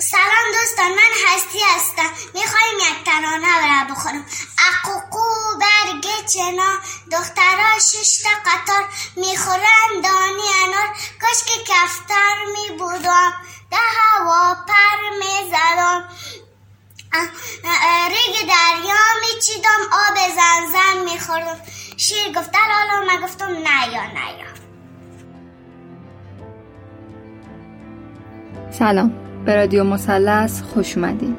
سلام دوستان من هستی هستم. می‌خوایم یک ترانه برای بخورم اقوقو برگ چنا دخترها شش تا قطار می‌خورن دانی انار. کاش که کفتر میبودم ده هوا پر می‌زدم. ریگ دریا میچیدم آب زنزن میخوردم. شیر گفت حالا من گفتم نه یا نه سلام. به رادیو مثلث خوش اومدین.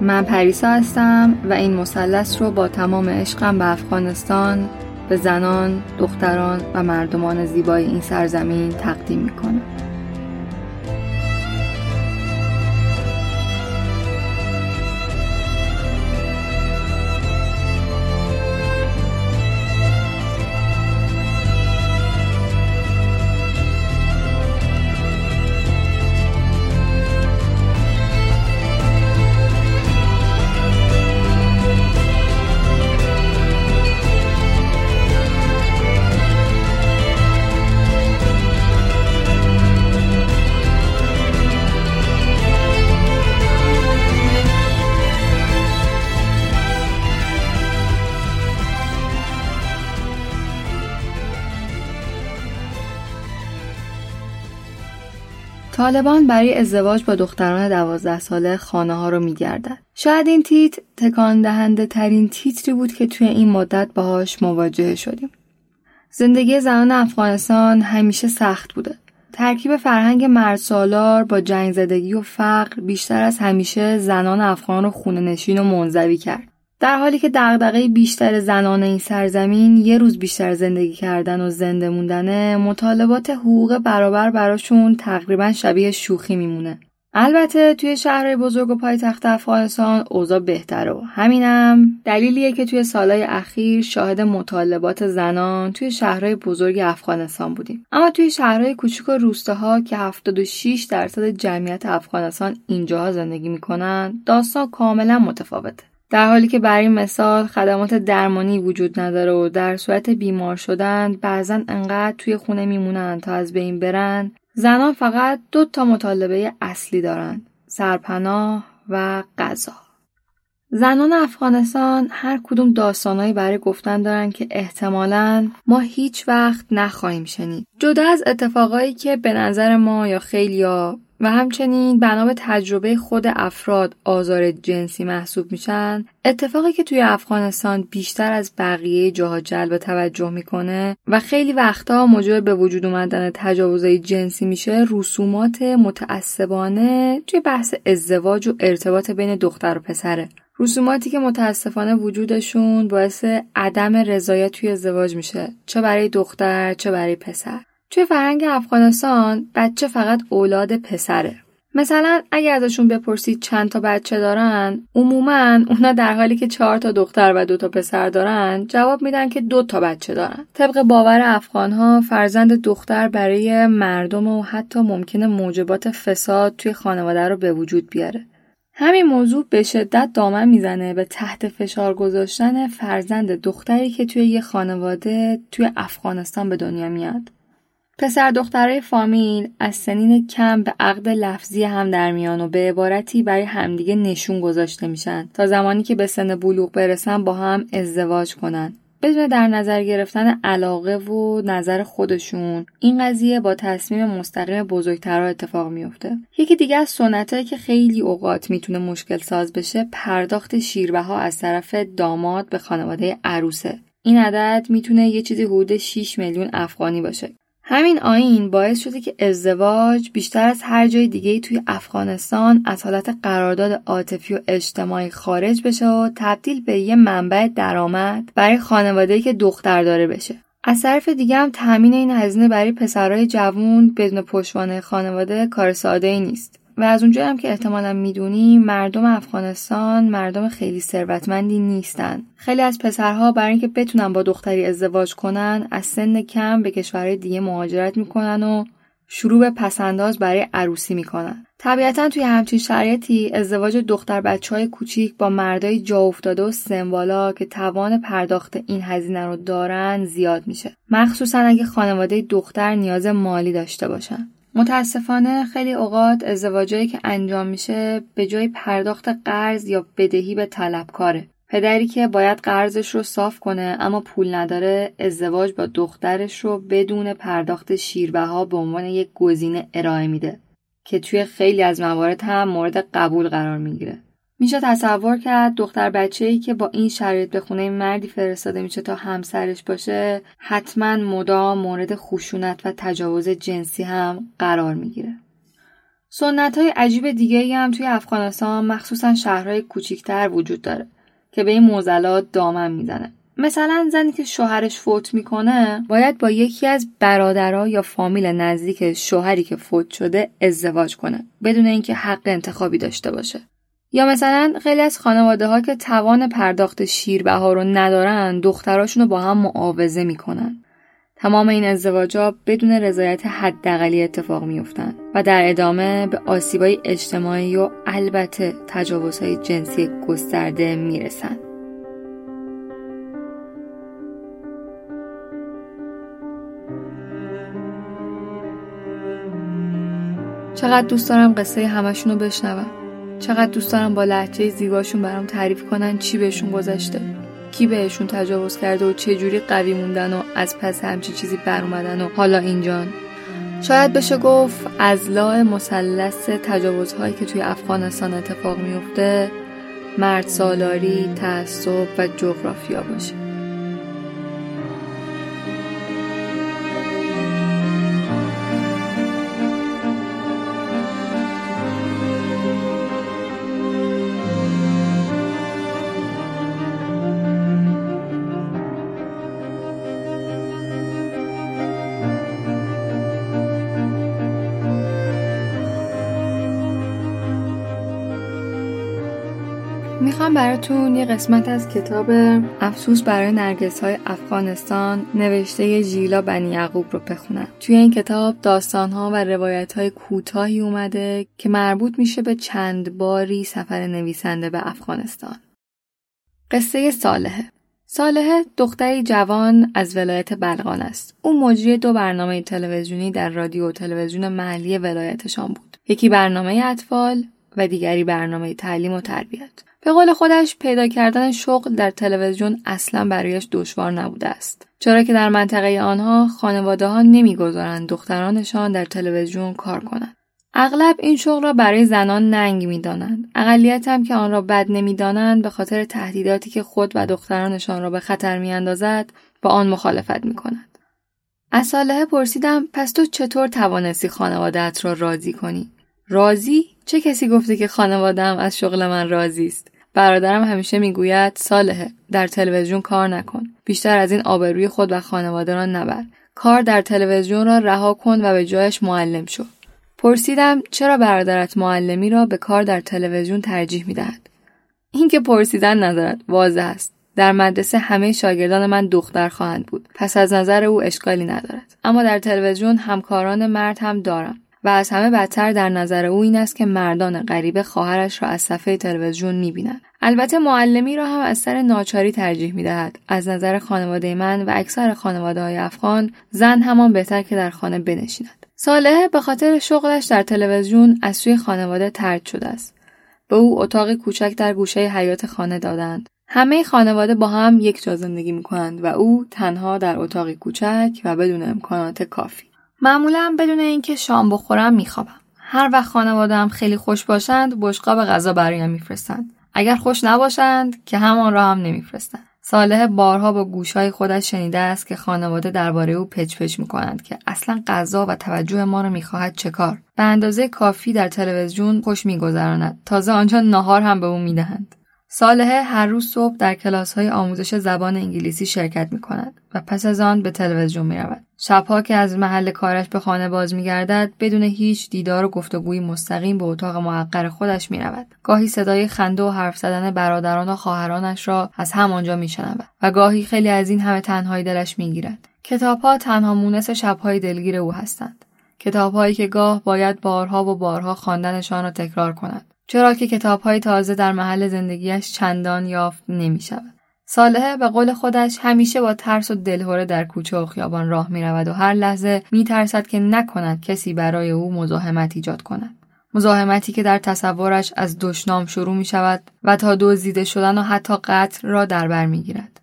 من پریسا هستم و این مثلث رو با تمام عشقم به افغانستان به زنان، دختران و مردمان زیبای این سرزمین تقدیم می‌کنم. طالبان برای ازدواج با دختران دوازده ساله خانه ها رو میگردد. شاید این تیت تکان دهنده ترین تیتری بود که توی این مدت باهاش مواجه شدیم. زندگی زنان افغانستان همیشه سخت بوده. ترکیب فرهنگ مرد با جنگ زدگی و فقر بیشتر از همیشه زنان افغان رو خونه نشین و منزوی کرد. در حالی که دغدغه بیشتر زنان این سرزمین یه روز بیشتر زندگی کردن و زنده موندنه مطالبات حقوق برابر براشون تقریبا شبیه شوخی میمونه. البته توی شهرهای بزرگ و پایتخت افغانستان اوضاع بهتره و همینم دلیلیه که توی سالهای اخیر شاهد مطالبات زنان توی شهرهای بزرگ افغانستان بودیم. اما توی شهرهای کوچیک و روستاها که 76 درصد جمعیت افغانستان اینجاها زندگی می‌کنن داستان کاملا متفاوته. در حالی که برای مثال خدمات درمانی وجود نداره و در صورت بیمار شدن بعضا انقدر توی خونه میمونن تا از بین برن زنان فقط دو تا مطالبه اصلی دارن سرپناه و غذا. زنان افغانستان هر کدوم داستانهایی برای گفتن دارن که احتمالا ما هیچ وقت نخواهیم شنید. جدا از اتفاقایی که به نظر ما یا خیلی و همچنین بنا به تجربه خود افراد آزار جنسی محسوب میشن. اتفاقی که توی افغانستان بیشتر از بقیه جاها جلب توجه می‌کنه و خیلی وقتا موجب به وجود اومدن تجاوزهای جنسی میشه رسومات متعصبانه توی بحث ازدواج و ارتباط بین دختر و پسره رسوماتی که متاسفانه وجودشون باعث عدم رضایت توی ازدواج میشه. چه برای دختر چه برای پسر. توی فرهنگ افغانستان بچه فقط اولاد پسره. مثلا اگر ازشون بپرسید چند تا بچه دارن عموما اونا در حالی که چهار تا دختر و دو تا پسر دارن جواب میدن که دو تا بچه دارن. طبق باور افغانها فرزند دختر برای مردم و حتی ممکنه موجبات فساد توی خانواده رو به وجود بیاره. همین موضوع به شدت دامن می‌زنه به تحت فشار گذاشتن فرزند دختری که توی یه خانواده توی افغانستان به دنیا میاد. پسر دخترای فامیل از سنین کم به عقد لفظی هم در میان و به عبارتی برای همدیگه نشون گذاشته میشن تا زمانی که به سن بلوغ برسن با هم ازدواج کنن. بدون در نظر گرفتن علاقه و نظر خودشون این قضیه با تصمیم مستقیم بزرگترها اتفاق میفته یکی دیگه از سنتهایی که خیلی اوقات می‌تونه مشکل ساز بشه پرداخت شیربه از طرف داماد به خانواده عروسه. این عدد می‌تونه یه چیزی حدود 6 میلیون افغانی باشه. همین آین باعث شده که ازدواج بیشتر از هر جای دیگه توی افغانستان از حالت قرارداد عاطفی و اجتماعی خارج بشه و تبدیل به یه منبع درآمد برای خانواده‌ای که دختر داره بشه. از طرف دیگه هم تامین این هزینه برای پسرای جوون بدون پشتوانه خانواده کار ساده ای نیست. و از اونجا هم که احتمالا می‌دونی مردم افغانستان مردم خیلی ثروتمندی نیستن. خیلی از پسرها برای اینکه بتونن با دختری ازدواج کنن از سن کم به کشورهای دیگه مهاجرت می‌کنن و شروع به پسنداز برای عروسی می‌کنن. طبیعتا توی همچین شرایطی ازدواج دختر بچه های کوچیک با مردای جا افتاده و سمبالا که توان پرداخت این هزینه رو دارن زیاد میشه. مخصوصا اگه خانواده دختر نیاز مالی داشته باشن. متاسفانه خیلی اوقات ازدواجایی که انجام میشه به جای پرداخت قرض یا بدهی به طلبکاره. پدری که باید قرضش رو صاف کنه اما پول نداره ازدواج با دخترش رو بدون پرداخت شیربه ها به عنوان یک گزینه ارائه میده که توی خیلی از موارد هم مورد قبول قرار می‌گیره. میشه تصور کرد دختر بچه ای که با این شرایط به خونه مردی فرستاده میشه تا همسرش باشه حتما مدام مورد خشونت و تجاوز جنسی هم قرار می‌گیره. سنت های عجیب دیگه هم توی افغانستان مخصوصا شهرهای کوچیکتر وجود داره که به این موزلات دامن می‌زنه. مثلا زنی که شوهرش فوت می‌کنه باید با یکی از برادرها یا فامیل نزدیک شوهری که فوت شده ازدواج کنه بدون اینکه حق انتخابی داشته باشه یا مثلا خیلی از خانواده ها که توان پرداخت شیربه ها رو ندارن دختراشون رو با هم معاوضه می‌کنن. تمام این ازدواجا بدون رضایت حداقلی اتفاق میفتن و در ادامه به آسیبای اجتماعی و البته تجاوزهای جنسی گسترده می‌رسن. چقدر دوست دارم قصه همشون رو بشنوم. چقدر دوست دارم با لحجه زیباشون برام تعریف کنن چی بهشون گذشته؟ کی بهشون تجاوز کرده و چه جوری قوی موندن و از پس همچی چیزی بر اومدن و حالا اینجان شاید بشه گفت از لاه مثلث تجاوزهایی که توی افغانستان اتفاق میفته مرد سالاری، تعصب و جغرافیا باشه. براتون یه قسمت از کتاب افسوس برای نرگس های افغانستان نوشته ژیلا بنی یعقوب رو بخونم توی این کتاب داستان ها و روایت های کوتاهی اومده که مربوط میشه به چند باری سفر نویسنده به افغانستان قصه صالحه صالحه دختری جوان از ولایت بلغان است. او مجری دو برنامه تلویزیونی در رادیو و تلویزیون محلی ولایتشان بود. یکی برنامه اطفال و دیگری برنامه تعلیم و تربیت. به قول خودش پیدا کردن شغل در تلویزیون اصلا برایش دشوار نبوده است. چرا که در منطقه آنها خانواده ها نمی‌گذارند دخترانشان در تلویزیون کار کنند. اغلب این شغل را برای زنان ننگ می‌دانند اقلیت هم که آن را بد نمی‌دانند به خاطر تهدیداتی که خود و دخترانشان را به خطر میاندازد با آن مخالفت می‌کنند از پرسیدم پس تو چطور توانستی خانوادت را راضی کنی راضی چه کسی گفته که خانوادم از شغل من راضی است؟ برادرم همیشه می‌گوید صالحه در تلویزیون کار نکن بیشتر از این آبروی خود و خانواده را نبر. کار در تلویزیون را رها کن و به جایش معلم شو. پرسیدم چرا برادرت معلمی را به کار در تلویزیون ترجیح می دهد. این که پرسیدن ندارد واضح است. در مدرسه همه شاگردان من دختر خواهند بود. پس از نظر او اشکالی ندارد. اما در تلویزیون همکاران مرد هم دارم. و از همه بدتر در نظر او این است که مردان غریبه خواهرش را از صفحه تلویزیون می‌بینند. البته معلمی را هم از سر ناچاری ترجیح می‌دهد. از نظر خانواده من و اکثر خانواده های افغان زن همان بهتر که در خانه بنشیند. صالحه به خاطر شغلش در تلویزیون از سوی خانواده ترد شده است. به او اتاق کوچک در گوشه حیات خانه دادند. همه خانواده با هم یک جا زندگی می کنند و او تنها در اتاقی کوچک و بدون امکانات کافی. معمولا بدون اینکه شام بخورم میخوابم. هر وقت خانواده هم خیلی خوش باشند بشقاب غذا برایم میفرستند. اگر خوش نباشند که همان را هم نمیفرستند. صالح بارها با گوشهای خودش شنیده است که خانواده درباره او پچ پچ می کنند که اصلا غذا و توجه ما را می‌خواهد چه کار به اندازه کافی در تلویزیون خوش میگذراند تازه آنجا ناهار هم به او می‌دهند صالحه هر روز صبح در کلاس های آموزش زبان انگلیسی شرکت می کند و پس از آن به تلویزیون می رود. شبها که از محل کارش به خانه باز می گردد بدون هیچ دیدار و گفتگوی مستقیم به اتاق محقر خودش می رود. گاهی صدای خنده و حرف زدن برادران و خواهرانش را از همانجا می شنود و گاهی خیلی از این همه تنهایی دلش می گیرد. کتابها تنها مونس شبهای دلگیر او هستند. کتابهایی که گاه باید بارها و بارها خواندنشان را تکرار کند. چرا که کتابهای تازه در محل زندگیش چندان یافت نمی شود. صالحه به قول خودش همیشه با ترس و دلهوره در کوچه و خیابان راه می رود و هر لحظه می ترسد که نکند کسی برای او مزاحمت ایجاد کند. مزاحمتی که در تصورش از دشنام شروع می شود و تا دزدیده شدن و حتی قتل را در بر می گیرد.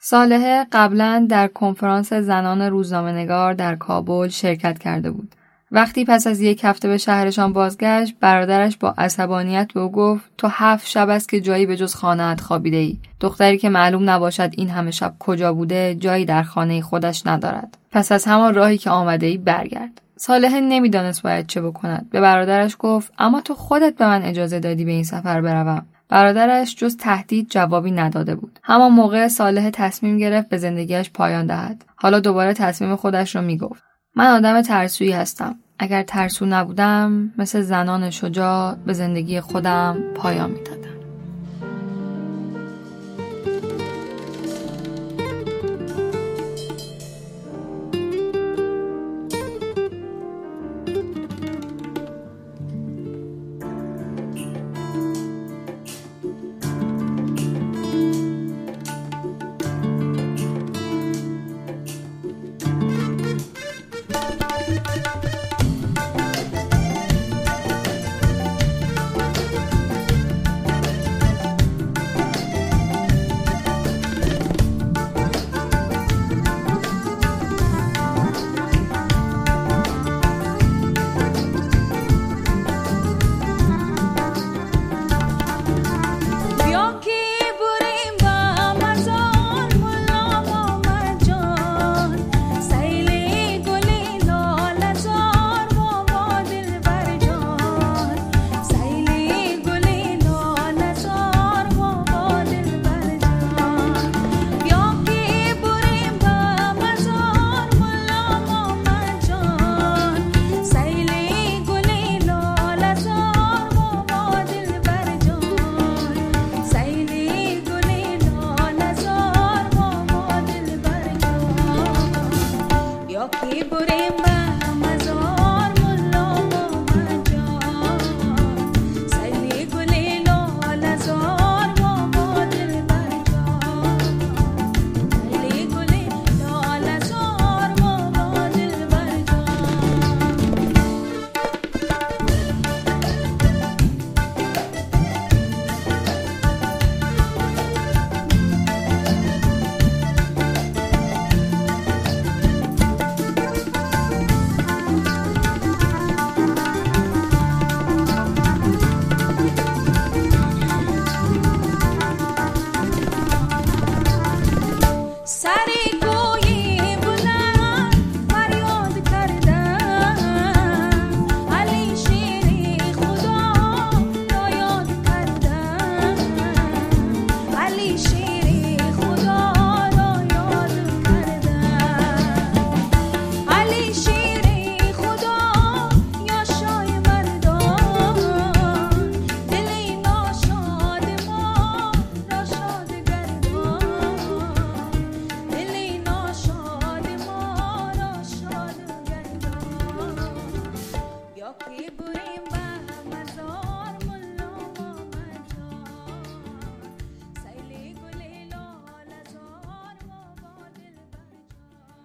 صالحه قبلا در کنفرانس زنان روزنامه‌نگار در کابل شرکت کرده بود وقتی پس از یک هفته به شهرشان بازگشت برادرش با عصبانیت به او گفت تو هفت شب است که جایی به جز خانهات خوابیده ای دختری که معلوم نباشد این همه شب کجا بوده جایی در خانه خودش ندارد. پس از همان راهی که آمده ای برگرد. صالح نمی‌دانست باید چه بکند. به برادرش گفت اما تو خودت به من اجازه دادی به این سفر بروم. برادرش جز تهدید جوابی نداده بود. همان موقع صالح تصمیم گرفت به زندگیش پایان دهد. حالا دوباره تصمیم خودش را می‌گفت. من آدم ترسویی هستم. اگر ترسو نبودم مثل زنان شجاع به زندگی خودم پایان می‌دادم.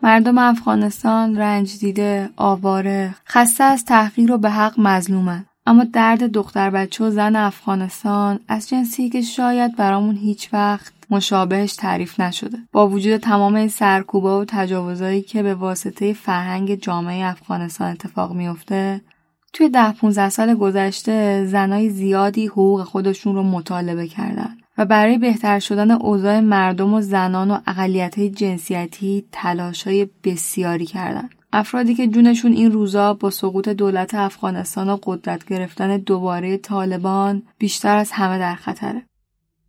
مردم افغانستان رنج دیده، آواره، خسته از تحقیر و به حق مظلومن. اما درد دختر بچه و زن افغانستان از جنسی که شاید برامون هیچ وقت مشابهش تعریف نشده با وجود تمام این سرکوبا و تجاوزهایی که به واسطه فرهنگ جامعه افغانستان اتفاق میافته توی ده 15 سال گذشته زنای زیادی حقوق خودشون رو مطالبه کردن و برای بهتر شدن اوضاع مردم و زنان و اقلیت جنسیتی تلاشای بسیاری کردند. افرادی که جونشون این روزا با سقوط دولت افغانستان و قدرت گرفتن دوباره طالبان بیشتر از همه در خطره.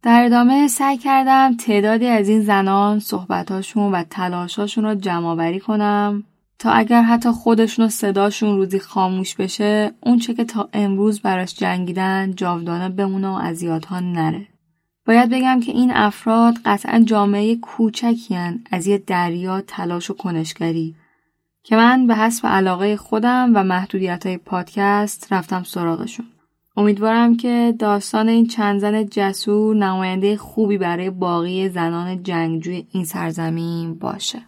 در ادامه سعی کردم تعدادی از این زنان صحبتاشون و تلاشاشون رو جمع کنم تا اگر حتی خودشون و صداشون روزی خاموش بشه اون چه که تا امروز براش جنگیدن جاودانه بمونه و از یادها نره. باید بگم که این افراد قطعا جامعه کوچکی از یه دریا تلاش و کنشگری که من به حسب علاقه خودم و محدودیت های پادکست رفتم سراغشون. امیدوارم که داستان این چند زن جسور نماینده خوبی برای باقی زنان جنگجوی این سرزمین باشه.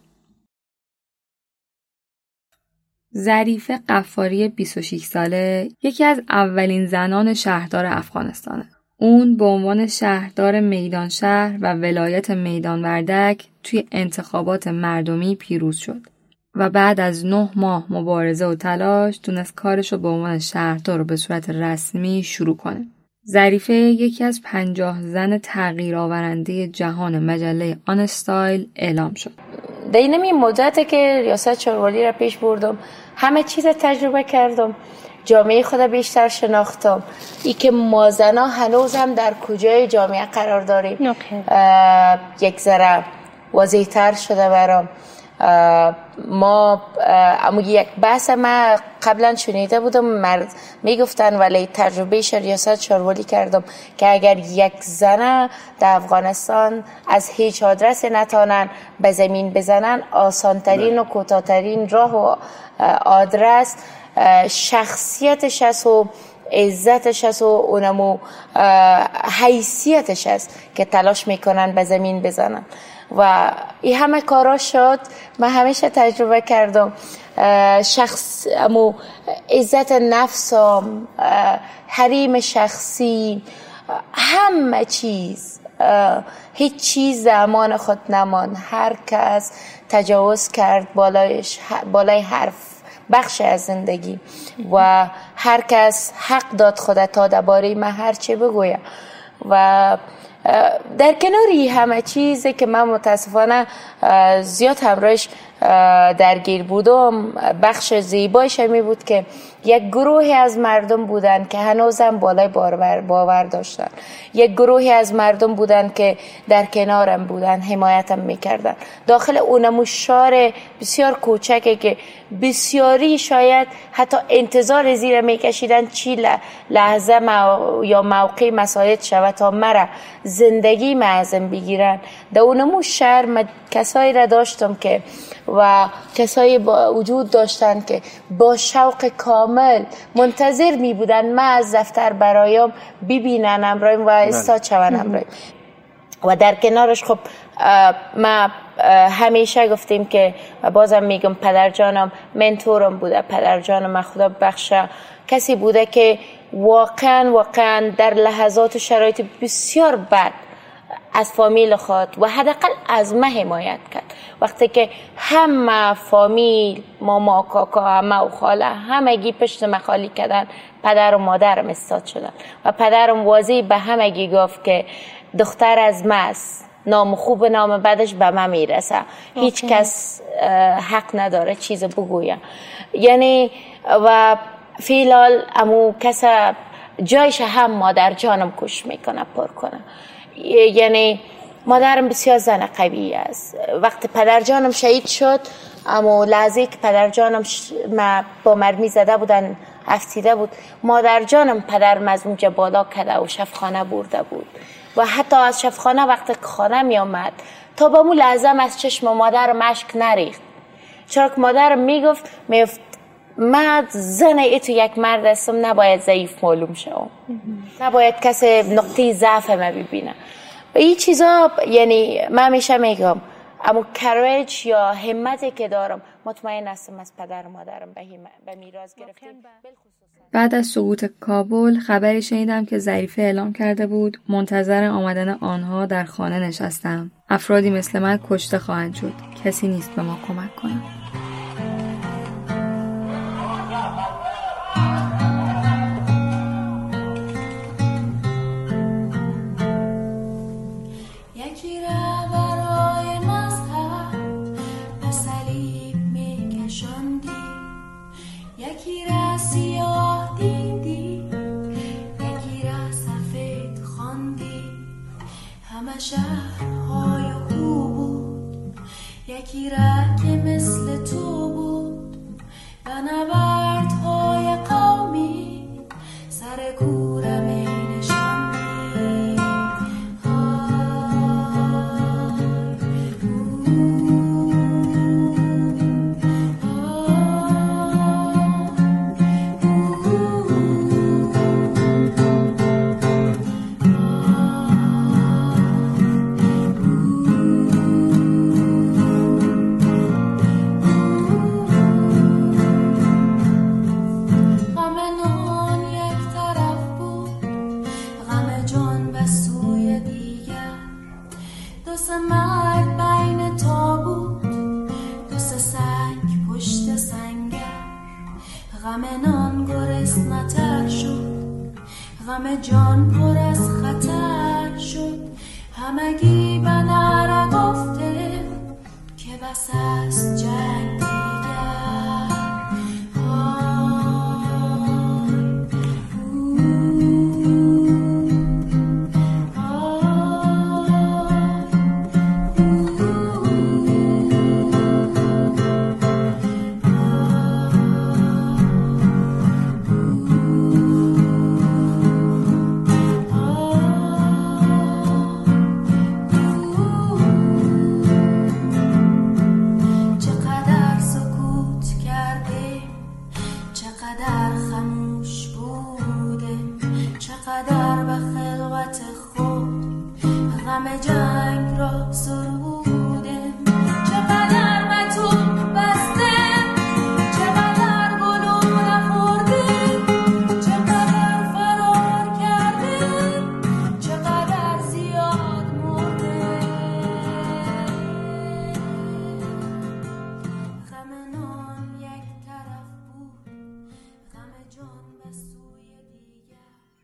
ظریف قفاری 26 ساله یکی از اولین زنان شهردار افغانستانه. اون به عنوان شهردار میدان شهر و ولایت میدان وردک توی انتخابات مردمی پیروز شد و بعد از نه ماه مبارزه و تلاش تونست کارش رو به عنوان شهردار رو به صورت رسمی شروع کنه. ظریفه یکی از پنجاه زن تغییر آورنده جهان مجله آن استایل اعلام شد. این مدت که ریاست چاروالی را پیش بردم همه چیز تجربه کردم جامعه خود بیشتر شناختم. ای که ما زنا هنوز هم در کجای جامعه قرار داریم؟ یک ذره واضح شده برام. ما اما یک بحث ما قبلا شنیده بودم مرد می‌گفتن ولی تجربه ریاست شاروالی کردم که اگر یک زنه در افغانستان از هیچ آدرس نتانن به زمین بزنن آسانترین و کوتاهترین راه و آدرس شخصیتش است و عزتش است و اونمو حیثیتش است که تلاش می‌کنن به زمین بزنن. و این همه کارا شد. من همیشه تجربه کردم شخص امو عزت نفسم حریم شخصی همه چیز هیچ چیز زمان خود نمان هر کس تجاوز کرد بالایش بالای حرف بخش از زندگی. و هر کس حق داد خود تا درباره من هر چه بگویم و در کناری همه چیزی که من متاسفانه زیاد همراهش درگیر بودم. بخش زیبایش می بود که یک گروهی از مردم بودند که هنوزم بالای باور, باور داشتن یک گروهی از مردم بودند که در کنارم بودن حمایتم می‌کردن داخل اونمو شار بسیار کوچکه که بسیاری شاید حتی انتظار زیر میکشیدن چی لحظه یا موقع مساعد شود تا مرا زندگی معظم بگیرن در اونمو شهر کسایی را داشتم که و کسایی با وجود داشتن که با شوق کامل منتظر می بودن من از دفتر برایم ببینن امرایم و بله. استاد شون امرایم و در کنارش خب ما همیشه گفتیم که بازم میگم پدر جانم منتورم بوده پدر جانم خدا بخشه کسی بوده که واقعا واقعا در لحظات و شرایط بسیار بد از فامیل خود و حداقل از ما حمایت کرد. وقتی که همه فامیل ماما کاکا همه و خاله همگی پشت ما خالی کردن پدر و مادرم استاد شدن و پدرم واضح به همگی گفت که دختر از ماست نام خوب نام بدش به ما می‌رسه. هیچ کس حق نداره چیز بگویم یعنی و فیلال امو کس جایش هم مادر جانم کش می‌کنه پر کنه. یعنی مادرم بسیار زن قوی است. وقتی پدر جانم شهید شد اما لحظه که پدر جانم ما با مرمی زده بودن افتیده بود. مادر جانم پدر از اونجا بالا کده و شفخانه برده بود. و حتی از شفخانه وقتی که خانه می آمد تا با مو لحظه از چشم مادر مشک نریخت. چرا که مادرم می‌گفت میفت من زن ای تو یک مرد هستم نباید ضعیف معلوم شوم نباید کسی نقطه ضعف ما ببینه. و این چیزا یعنی من همیشه میگم اما کریج یا همتی که دارم مطمئن هستم از پدر مادرم به میراث گرفتیم بعد از سقوط کابل خبری شنیدم که ظریفه اعلام کرده بود منتظر آمدن آنها در خانه نشستم. افرادی مثل من کشته خواهند شد. کسی نیست به ما کمک کنه شهرهای خوب بود. یکی را که مثل تو بود. و نبردهای قومی سر کورم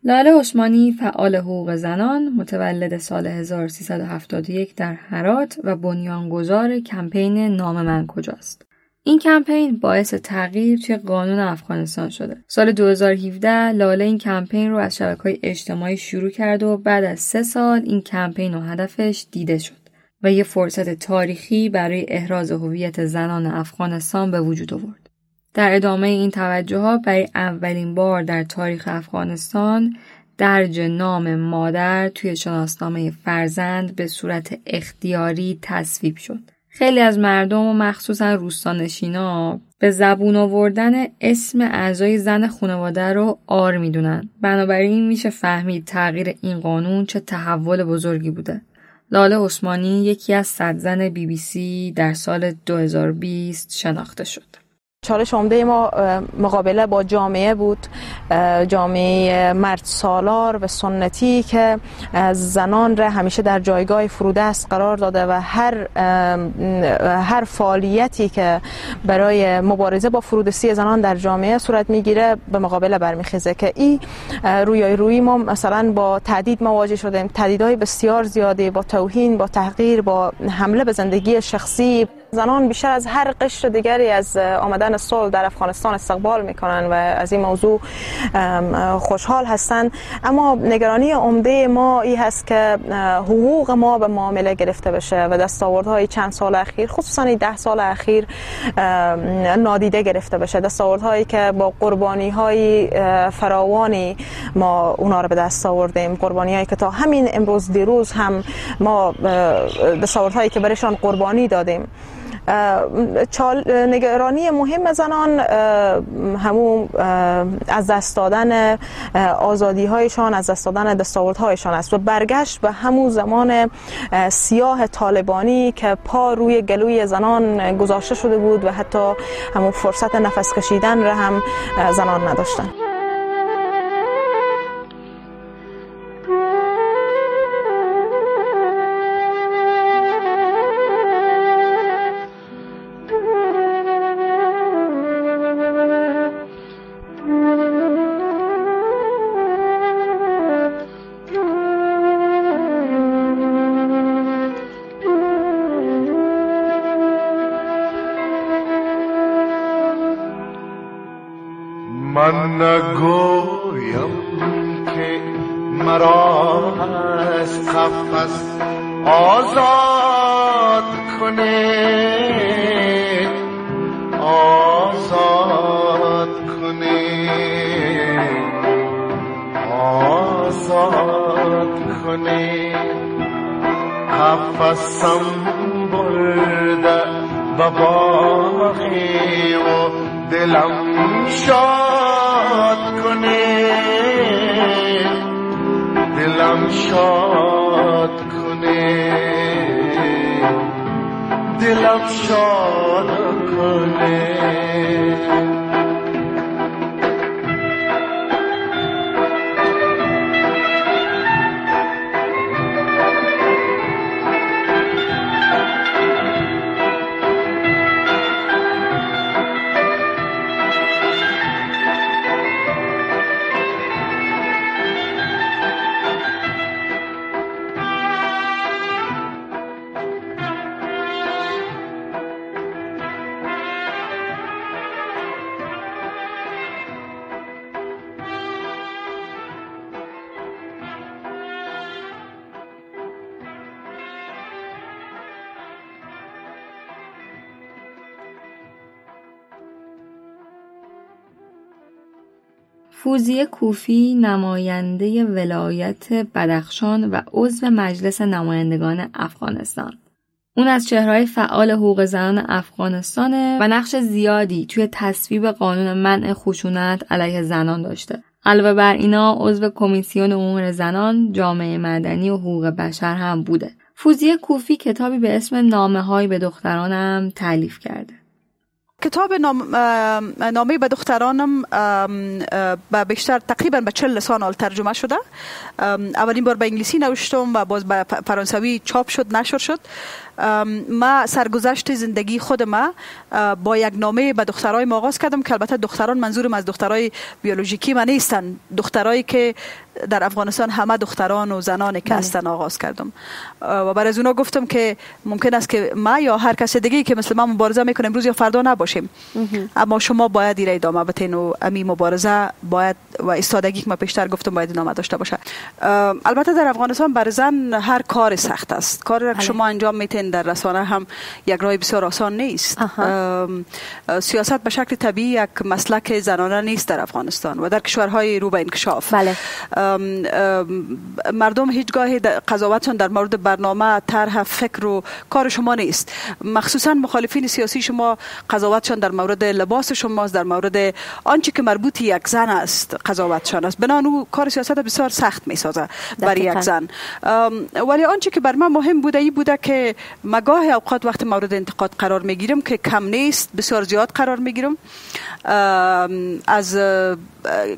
لاله عثمانی فعال حقوق زنان متولد سال 1371 در هرات و بنیانگذار کمپین نام من کجاست. این کمپین باعث تغییر توی قانون افغانستان شده. سال 2017 لاله این کمپین رو از شبکه های اجتماعی شروع کرد و بعد از سه سال این کمپین و هدفش دیده شد و یه فرصت تاریخی برای احراز هویت زنان افغانستان به وجود آورد. در ادامه این توجه ها برای اولین بار در تاریخ افغانستان درج نام مادر توی شناسنامه فرزند به صورت اختیاری تصویب شد. خیلی از مردم و مخصوصا روستانشینا به زبون آوردن اسم اعضای زن خانواده رو آر می‌دونن. بنابراین میشه فهمید تغییر این قانون چه تحول بزرگی بوده. لاله عثمانی یکی از صد زن بی بی سی در سال 2020 شناخته شد. چالش عمده ما مقابله با جامعه بود جامعه مرد سالار و سنتی که زنان را همیشه در جایگاه فرودست قرار داده و هر هر فعالیتی که برای مبارزه با فرودستی زنان در جامعه صورت می‌گیره به مقابله برمیخیزه که این روی روی ما مثلا با تهدید مواجه شدیم تهدیدهای بسیار زیاده با توهین با تحقیر با حمله به زندگی شخصی زنان بیشتر از هر قشر دیگری از آمدن صلح در افغانستان استقبال می‌کنن و از این موضوع خوشحال هستند اما نگرانی عمده ما این هست که حقوق ما به معامله گرفته بشه و دستاوردهای چند سال اخیر خصوصا ده سال اخیر نادیده گرفته بشه. دستاوردهایی که با قربانی های فراوانی ما اونا رو به دست آوردیم. قربانی هایی که تا همین امروز دیروز هم ما دستاوردهایی که برشان قربانی دادیم. نگرانی مهم زنان همون از دست دادن آزادی هایشان از دست دادن دستاورد هایشان است و برگشت به همون زمان سیاه طالبانی که پا روی گلوی زنان گذاشته شده بود و حتی همون فرصت نفس کشیدن را هم زنان نداشتن من نگویم که مرا از قفص آزاد کنه. آزاد کنه. آزاد کنه. قفصم برده و باقی و دلم شاد کنه دلم شاد کنه دلم شاد کنه فوزیه کوفی نماینده ولایت بدخشان و عضو مجلس نمایندگان افغانستان اون از چهرهای فعال حقوق زنان افغانستانه و نقش زیادی توی تصویب قانون منع خشونت علیه زنان داشته. علاوه بر اینا عضو کمیسیون امور زنان، جامعه مدنی و حقوق بشر هم بوده. فوزیه کوفی کتابی به اسم نامه های به دخترانم تعلیف کرده. کتاب نام، نامه به دخترانم به بیشتر تقریبا به چل لسان ترجمه شده. اولین بار به انگلیسی نوشتم و باز به فرانسوی چاپ شد نشر شد. ما سرگذشت زندگی خود ما با یک نامه به دخترای ما آغاز کردم که البته دختران منظورم از دخترای بیولوژیکی ما نیستن. دخترایی که در افغانستان همه دختران و زنانی که بله. هستن آغاز کردم. و برای از اونا گفتم که ممکن است که ما یا هر کس دیگه که مثل ما مبارزه می‌کنه امروز یا فردا نباشیم. اما شما باید ایره ادامه بتین و امی مبارزه باید و استادگی که ما پیشتر گفتم باید ادامه داشته باشه. البته در افغانستان بر زن هر کار سخت است. کاری که بله. شما انجام میتین در رسانه هم یک راه بسیار آسان نیست. سیاست به شکل طبیعی یک مسلک زنانه نیست در افغانستان و در کشورهای رو به انکشاف. بله. مردم هیچگاه قضاوتشان در مورد برنامه طرح فکر و کار شما نیست. مخصوصا مخالفین سیاسی شما قضاوتشان در مورد لباس شماست در مورد آنچه که مربوط یک زن است قضاوتشان است. بنان او کار سیاست بسیار سخت می سازه برای یک زن. ولی آنچه که بر من مهم بوده ای بوده که مگاه اوقات وقت مورد انتقاد قرار می گیرم که کم نیست بسیار زیاد قرار می گیرم از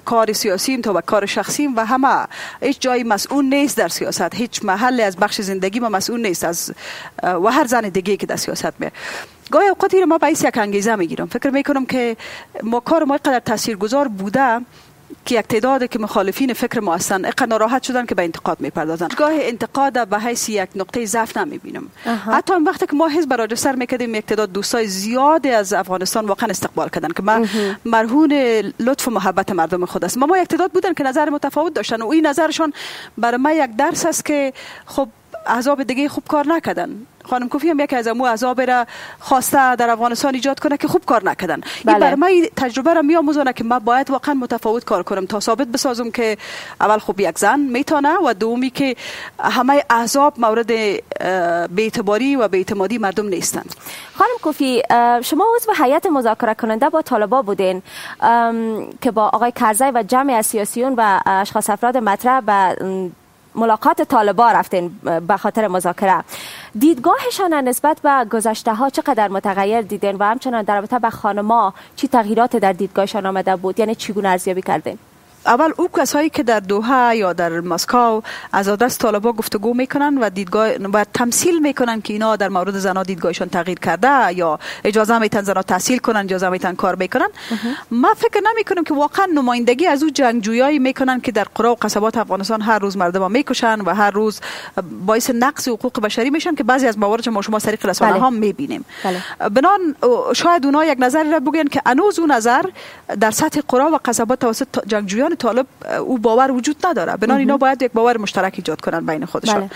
کار سیاسی تا به کار شخصی و همه هیچ جایی مسئول نیست در سیاست. هیچ محل از بخش زندگی ما مسئول نیست از و هر زن دیگه که در سیاست می گاهی اوقاتی رو ما باعث یک انگیزه می‌گیرم. فکر می‌کنم که ما کار ما قدر تاثیرگذار بوده که یک تعداد که مخالفین فکر ما هستن اقا ناراحت شدن که به انتقاد می‌پردازن. گاه انتقاد به حیث یک نقطه ضعف نمی‌بینم. حتی این وقتی که ما حزب را سر می‌کردیم یک تعداد دوستای زیادی از افغانستان واقعا استقبال کردن که ما مرهون لطف و محبت مردم خود است ما ما یک تعداد بودن که نظر متفاوت داشتن و این نظرشان برای ما یک درس است که خب احزاب دیگه خوب کار نکردن. خانم کوفی هم یکی از امو احزاب را خواسته در افغانستان ایجاد کنه که خوب کار نکردن. بله. این بر من تجربه را میآموزونه که من باید واقعا متفاوت کار کنم. تا ثابت بسازم که اول خوب یک زن می‌تونه و دومی که همه احزاب مورد بی‌اعتباری و بی‌اعتمادی مردم نیستند خانم کوفی شما عضو هیئت مذاکره کننده با طالبا بودین که با آقای کرزی و جمع از سیاسیون و اشخاص افراد مطرح به ملاقات طالبا رفتین به خاطر مذاکره. دیدگاهشان نسبت به گذشته ها چقدر متغیر دیدین؟ و همچنان در رابطه به خانما چی تغییرات در دیدگاهشان آمده بود؟ یعنی چگونه ارزیابی کردین؟ اول او کسایی که در دوحه یا در مسکو از آدرس طالبا گفتگو می‌کنن و دیدگاه و تمثیل می‌کنن که اینا در مورد زنا دیدگاهشان تغییر کرده یا اجازه میتن زنا تحصیل کنن اجازه میتن کار بکنن ما فکر نمی کنم که واقعا نمایندگی از او جنگجویایی می‌کنن که در قرا و قصبات افغانستان هر روز مردم می‌کشن و هر روز باعث نقص حقوق بشری میشن که بعضی از موارد ما شما طریق رسانه بله. ها می‌بینیم بله. بنان شاید اونا یک نظر را بگن که انوز اون نظر در سطح قرا و قصبات توسط جنگجویان طالب او باور وجود نداره. بنان اینا باید یک باور مشترک ایجاد کنن بین خودشان.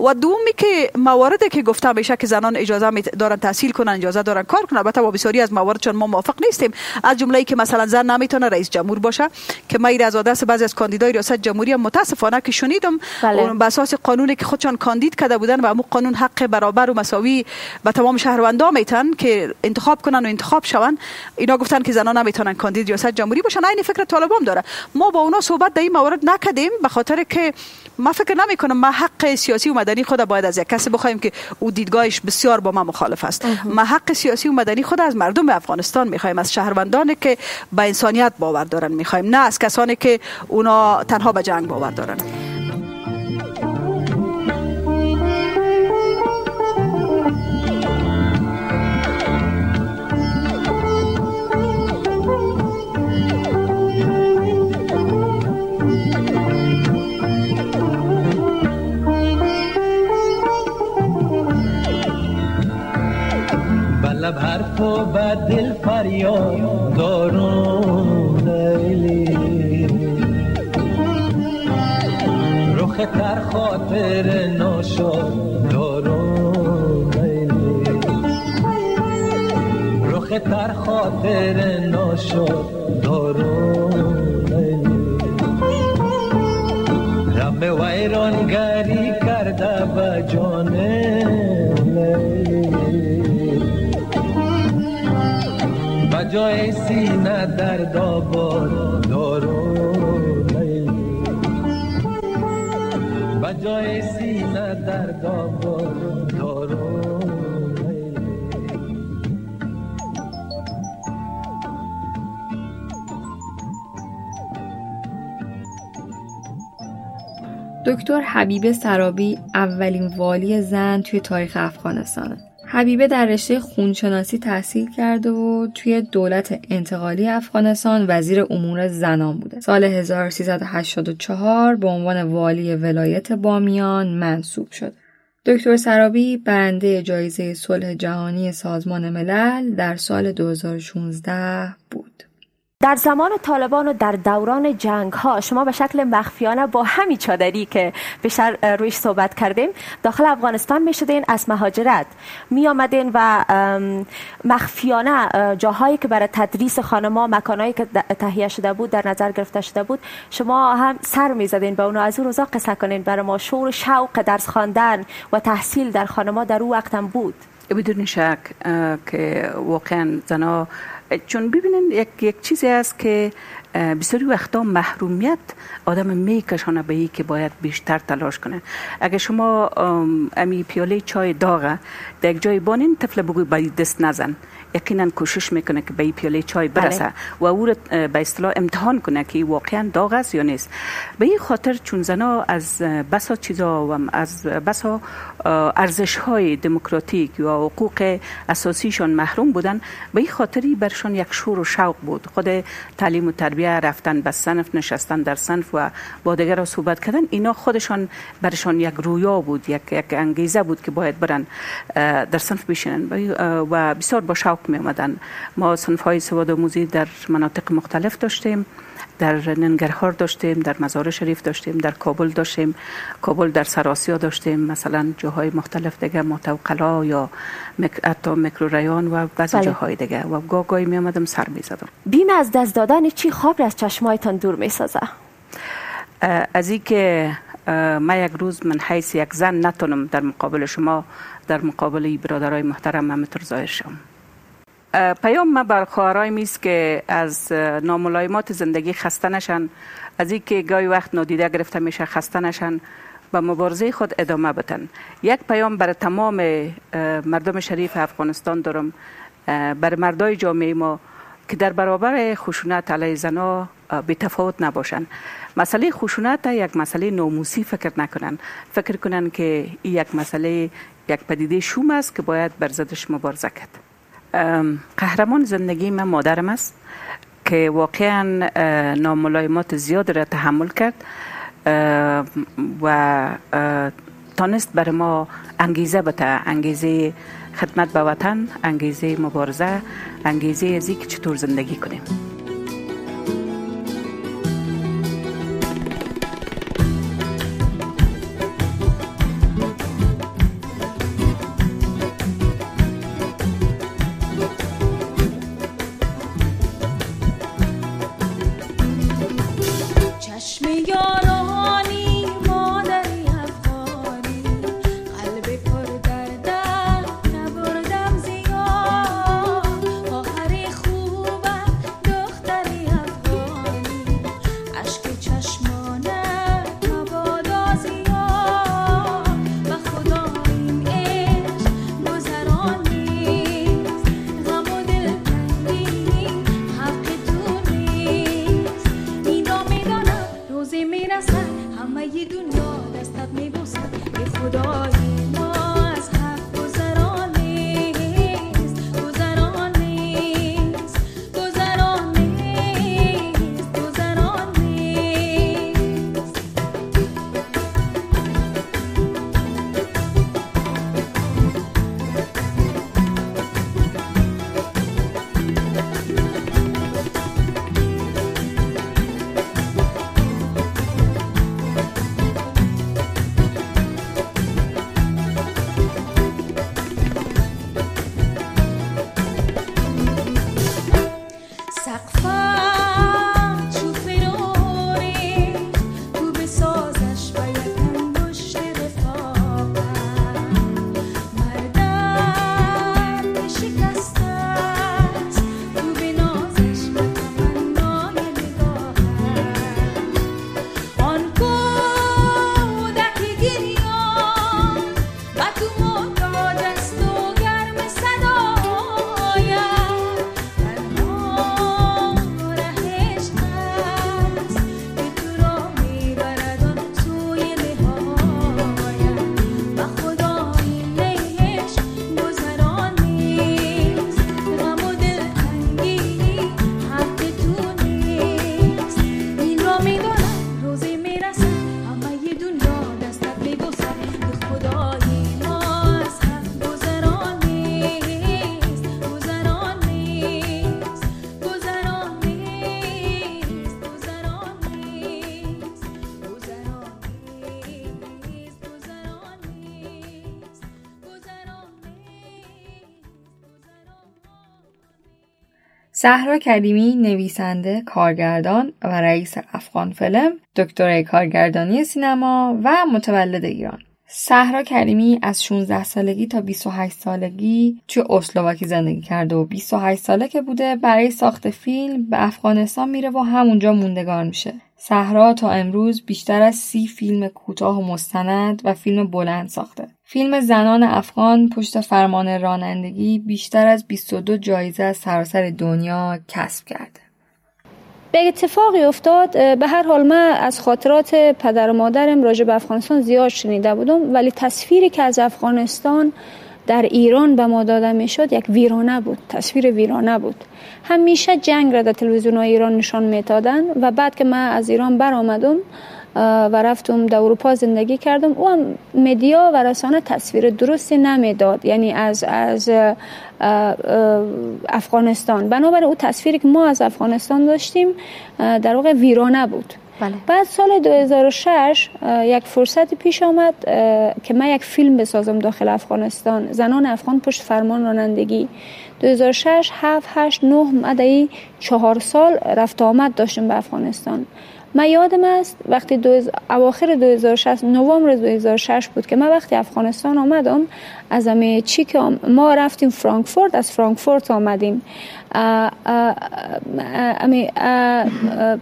و دومی که مواردی که گفته میشه که زنان اجازه می دارن تحصیل کنن اجازه دارن کار کنن. البته با بسیاری از موارد چون ما موافق نیستیم. از جمله ای که مثلا زن نمی‌تونه رئیس جمهور باشه که ما از آدرس بعضی از کاندیدای ریاست جمهوری متاسفانه که شنیدم. بله. اون بر اساس قانونی که خودشان کاندید کرده بودن و امو قانون حق برابر و مساوی به تمام شهروندان میتن که انتخاب کنن و انتخاب شون اینا گفتن که زنان نمی‌تونن کاندید ریاست جمهوری باشن. این فکر طالب هم داره. ما با اونا صحبت در این موارد نکردیم به خاطر که ما فکر نمی کنم ما حق سیاسی و مدنی خود باید از یک کسی بخوایم که او دیدگاهش بسیار با ما مخالف است. ما حق سیاسی و مدنی خود از مردم افغانستان می‌خوایم از شهروندانی که به انسانیت باور دارن می‌خوایم نه از کسانی که اونا تنها به جنگ باور دارن. بلب حرف و به دل فریاد دارم لیلی رخ تر خاطر ناشاد دارم لیلی رخ تر خاطر ناشاد دارم لیلی رب ویرانگری کرده به جان جای سینه در دابار دارو جای سینه در دابار دارو دکتر حبیب سرابی اولین والی زن توی تاریخ افغانستانه. حبیبه در رشته خونشناسی تحصیل کرده و توی دولت انتقالی افغانستان وزیر امور زنان بوده. سال 1384 به عنوان والی ولایت بامیان منصوب شد. دکتر سرابی برنده جایزه صلح جهانی سازمان ملل در سال 2016 بود. در زمان طالبان و در دوران جنگ ها شما به شکل مخفیانه با همین چادری که بیشتر رویش صحبت کردیم داخل افغانستان می شدین از مهاجرت می آمدین و مخفیانه جاهایی که برای تدریس خانما مکانهایی که تهیه شده بود در نظر گرفته شده بود شما هم سر می زدین به اونا. از اون روزا قصه کنین برای ما. شور شوق درس خواندن و تحصیل در خانما در او وقتم بود. بدون شک که واقعا زنا چون ببینین یک, یک چیزی است که بسیاری وقتا محرومیت آدم میکشانه به ای که باید بیشتر تلاش کنه. اگه شما امی پیاله چای داغه در یک جای بانین طفل بگوی باید دست نزن. یقینا کوشش می‌کنه که به این پیاله چای برسه بله. و او رو به اصطلاح امتحان کنه که واقعا داغ است یا نیست. به این خاطر چون زنا از بسا چیزا و از بسا ارزش های دموکراتیک و حقوق اساسیشان محروم بودن به این خاطری برشان یک شور و شوق بود. خود تعلیم و تربیه رفتن به صنف نشستن در صنف و با دیگر صحبت کردن اینا خودشان برشان یک رویا بود یک یک انگیزه بود که باید برن در صنف بشینن. و بسیار با شوق می آمدن ما صنف های سواد آموزی در مناطق مختلف داشتیم. در ننگرهار داشتیم در مزار شریف داشتیم در کابل داشتیم کابل در سراسیا داشتیم مثلا جاهای مختلف دیگه ماتوقلا یا مک... حتی میکرو و بعضی بله. جاهای دیگه. و گاه گاهی می آمدم سر می زدم. بیم از دست دادن چی خواب را از چشمایتان دور می سازه؟ از این که اه، من یک روز من حیث یک زن نتونم در مقابل شما در مقابل برادرای محترم همینطور ظاهر شم. پیام ما بر خواهرای میست که از ناملایمات زندگی خسته نشن. از این که گاهی وقت نادیده گرفته میشه خسته نشن به مبارزه خود ادامه بدن. یک پیام بر تمام مردم شریف افغانستان دارم. بر مردای جامعه ما که در برابر خشونت علیه زنا بی تفاوت نباشن. مسئله خشونت یک مسئله ناموسی فکر نکنن. فکر کنن که یک مسئله یک پدیده شوم است که باید بر ضدش مبارزه کرد. قهرمان زندگی من مادرم است که واقعا ناملایمات زیاد را تحمل کرد و تانست بر ما انگیزه بده انگیزه خدمت به وطن انگیزه مبارزه انگیزه از که چطور زندگی کنیم. صحرا کریمی نویسنده، کارگردان و رئیس افغان فلم، دکترای کارگردانی سینما و متولد ایران. صحرا کریمی از 16 سالگی تا 28 سالگی توی اسلواکی زندگی کرده و 28 ساله که بوده برای ساخت فیلم به افغانستان میره و همونجا موندگار میشه. صحرا تا امروز بیشتر از سی فیلم کوتاه و مستند و فیلم بلند ساخته. فیلم زنان افغان پشت فرمان رانندگی بیشتر از 22 جایزه از سراسر دنیا کسب کرده. به اتفاقی افتاد به هر حال من از خاطرات پدر و مادرم راجع به افغانستان زیاد شنیده بودم ولی تصویری که از افغانستان در ایران به ما داده می‌شد یک ویرانه بود تصویر ویرانه بود همیشه جنگ را در تلویزیون ایران نشان می‌دادن و بعد که من از ایران برآمدم و رفتم در اروپا زندگی کردم. او هم مدیا و رسانه تصویر درستی نمی‌داد یعنی از از افغانستان. بنابراین او تصویری که ما از افغانستان داشتیم در واقع ویرانه بود. بله. بعد سال 2006 اه، یک فرصتی پیش آمد که من یک فیلم بسازم داخل افغانستان. زنان افغان پشت فرمان رانندگی. 2006 7 8 9 مدعی چهار سال رفت آمد داشتم به افغانستان. من یادم است وقتی دو اواخر 2006 نوامبر 2006 بود که من وقتی افغانستان آمدم از همه چی که ما رفتیم فرانکفورت از فرانکفورت آمدیم. امی-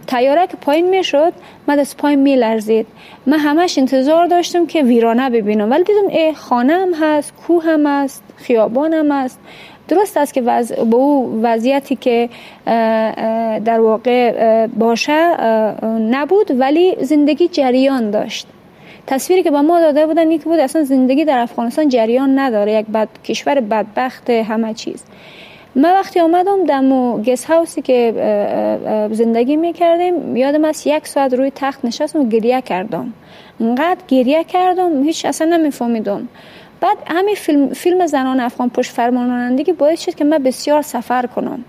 تیاره که پایین می شد من از پایین می لرزید من همش انتظار داشتم که ویرانه ببینم. ولی دیدم اه خانه هم هست کوه هم هست خیابان هم هست. درست است که وضع به او وضعیتی که در واقع باشه نبود ولی زندگی جریان داشت. تصویری که به ما داده بودن یکی بود اصلا زندگی در افغانستان جریان نداره یک بد... کشور بدبخت همه چیز. من وقتی آمدم دمو گس هاوسی که زندگی می‌کردیم یادم است یک ساعت روی تخت نشستم و گریه کردم. انقدر گریه کردم هیچ اصلا نمیفهمیدم. بعد همین فیلم, فیلم زنان افغان پشت فرمان رانندگی باعث شد که من بسیار سفر کنم.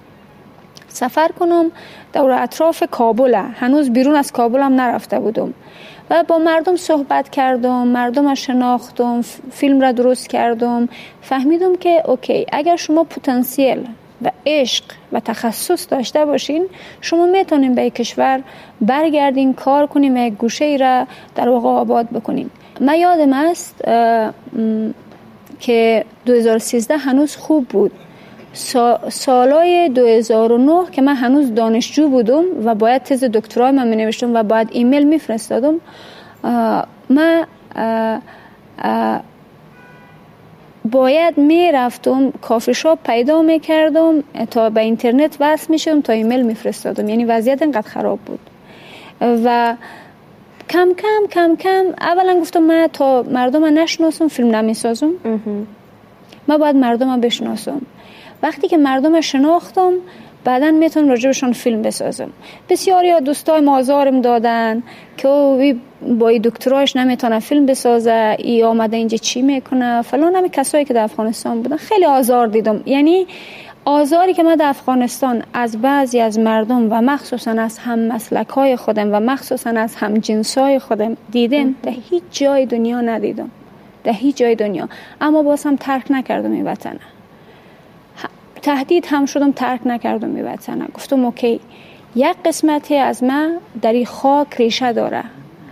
سفر کنم دور اطراف کابل. هنوز بیرون از کابل هم نرفته بودم. و با مردم صحبت کردم مردم را شناختم فیلم را درست کردم. فهمیدم که اوکی اگر شما پتانسیل و عشق و تخصص داشته باشین شما می‌تونین به کشور برگردین کار کنین و یک گوشه ای را در واقع آباد بکنین. من یادم است که 2013 هنوز خوب بود. سا- سالای 2009 که من هنوز دانشجو بودم و باید تز دکترای من می نوشتم و باید ایمیل می فرستادم من باید می رفتم کافی شاپ پیدا می کردم تا به اینترنت وصل می شدم تا ایمیل می فرستادم یعنی وضعیت اینقدر خراب بود. و کم کم کم کم. اولا گفتم من تا مردم رو نشناسم فیلم نمی سازم من باید مردم رو بشناسم. وقتی که مردم شناختم بعدا می‌تونم راجبشان فیلم بسازم. بسیاری ها دوستای ما آزارم دادن که او وی با دکتراش نمی‌تونه فیلم بسازه ای آمده اینجا چی می‌کنه؟ فلان همه کسایی که در افغانستان بودن. خیلی آزار دیدم. یعنی آزاری که من در افغانستان از بعضی از مردم و مخصوصا از هم مسلک های خودم و مخصوصا از هم جنس های خودم دیدم در هیچ جای دنیا ندیدم. در هیچ جای دنیا. اما باز هم ترک نکردم این وطنه. تهدید هم شدم ترک نکردم این وطنه. گفتم اوکی یک قسمتی از من در این خاک ریشه داره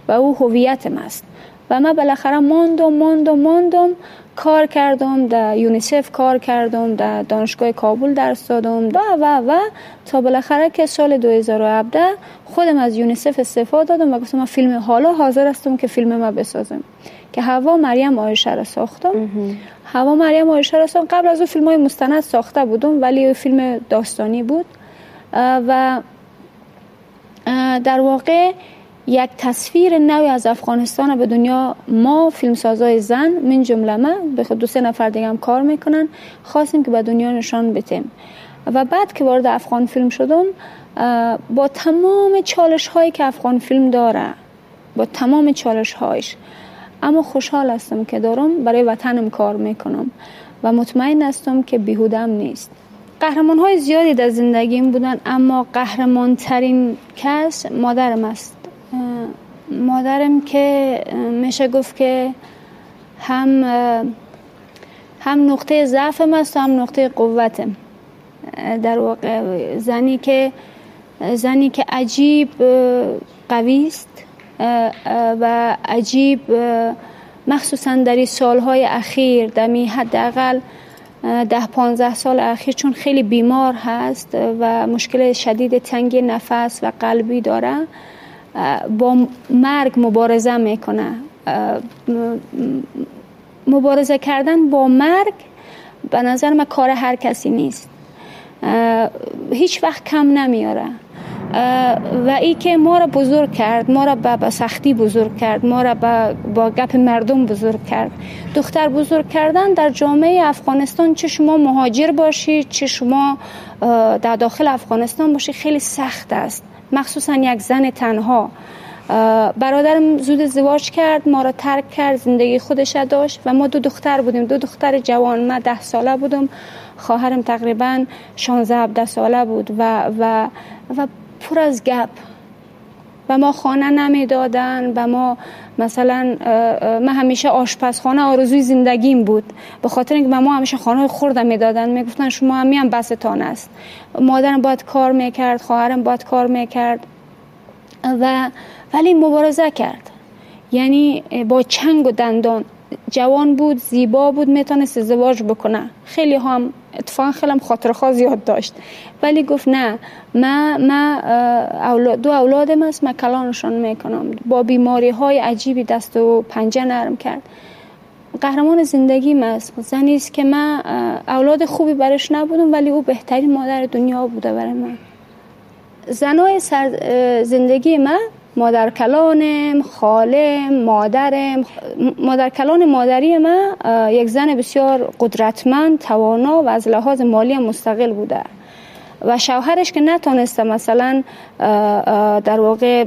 و او هویتم است. و من بالاخره ماندم ماندم ماندم کار کردم در یونیسف کار کردم در دانشگاه کابل درس دادم. و و و تا بالاخره که سال 2017 خودم از یونیسف استفاده دادم و گفتم من فیلم حالا حاضر هستم که فیلم ما بسازم. که هوا مریم آیشه را ساختم. هوا مریم آیشه را ساختم. قبل از اون فیلم های مستند ساخته بودم ولی فیلم داستانی بود. و در واقع یک تصویر نوی از افغانستان به دنیا ما فیلمسازای زن من جمله من به خود دو سه نفر دیگه هم کار می‌کنن. خواستیم که به دنیا نشان بدیم. و بعد که وارد افغان فیلم شدم با تمام چالش هایی که افغان فیلم داره با تمام چالش هایش اما خوشحال هستم که دارم برای وطنم کار می‌کنم و مطمئن هستم که بیهودم نیست. قهرمان های زیادی در زندگیم بودن اما قهرمان ترین کس مادرم است. مادرم که میشه گفت که هم هم نقطه ضعفم است و هم نقطه قوتم. در واقع زنی که زنی که عجیب قوی است و عجیب مخصوصا در این سالهای اخیر دمی حداقل اه، ده پانزده سال اخیر چون خیلی بیمار هست و مشکل شدید تنگی نفس و قلبی داره. با مرگ مبارزه می‌کنه. مبارزه کردن با مرگ به نظر من کار هر کسی نیست. هیچ وقت کم نمیاره. و ای که ما را بزرگ کرد ما را به سختی بزرگ کرد ما را با گپ مردم بزرگ کرد. دختر بزرگ کردن در جامعه افغانستان چه شما مهاجر باشید چه شما در داخل افغانستان باشید خیلی سخت است. مخصوصا یک زن تنها. برادرم زود ازدواج کرد ما را ترک کرد زندگی خودش داشت و ما دو دختر بودیم. دو دختر جوان من ده ساله بودم. خواهرم تقریبا 16 17 ساله بود و و و پر از گپ. و ما خانه نمی‌دادن و ما مثلا من همیشه آشپزخانه آرزوی زندگیم بود. به خاطر اینکه ما همیشه خانه خوردم می‌دادن. می‌گفتن شما همی هم بستان است. مادرم باید کار می‌کرد خواهرم باید کار می‌کرد. و ولی مبارزه کرد. یعنی با چنگ و دندان. جوان بود زیبا بود می‌تونست ازدواج بکنه. خیلی هم اتفاقا خیلی خاطر زیاد داشت. ولی گفت نه ما ما اولاد دو اولادم است من کلانشان می‌کنم. با بیماری های عجیبی دست و پنجه نرم کرد. قهرمان زندگی است. زنی است که من اولاد خوبی برش نبودم ولی او بهترین مادر دنیا بوده برای من. زنای زندگی من مادر کلانم خالم مادرم. مادر کلان مادری من یک زن بسیار قدرتمند توانا و از لحاظ مالی مستقل بوده. و شوهرش که نتونسته مثلا در واقع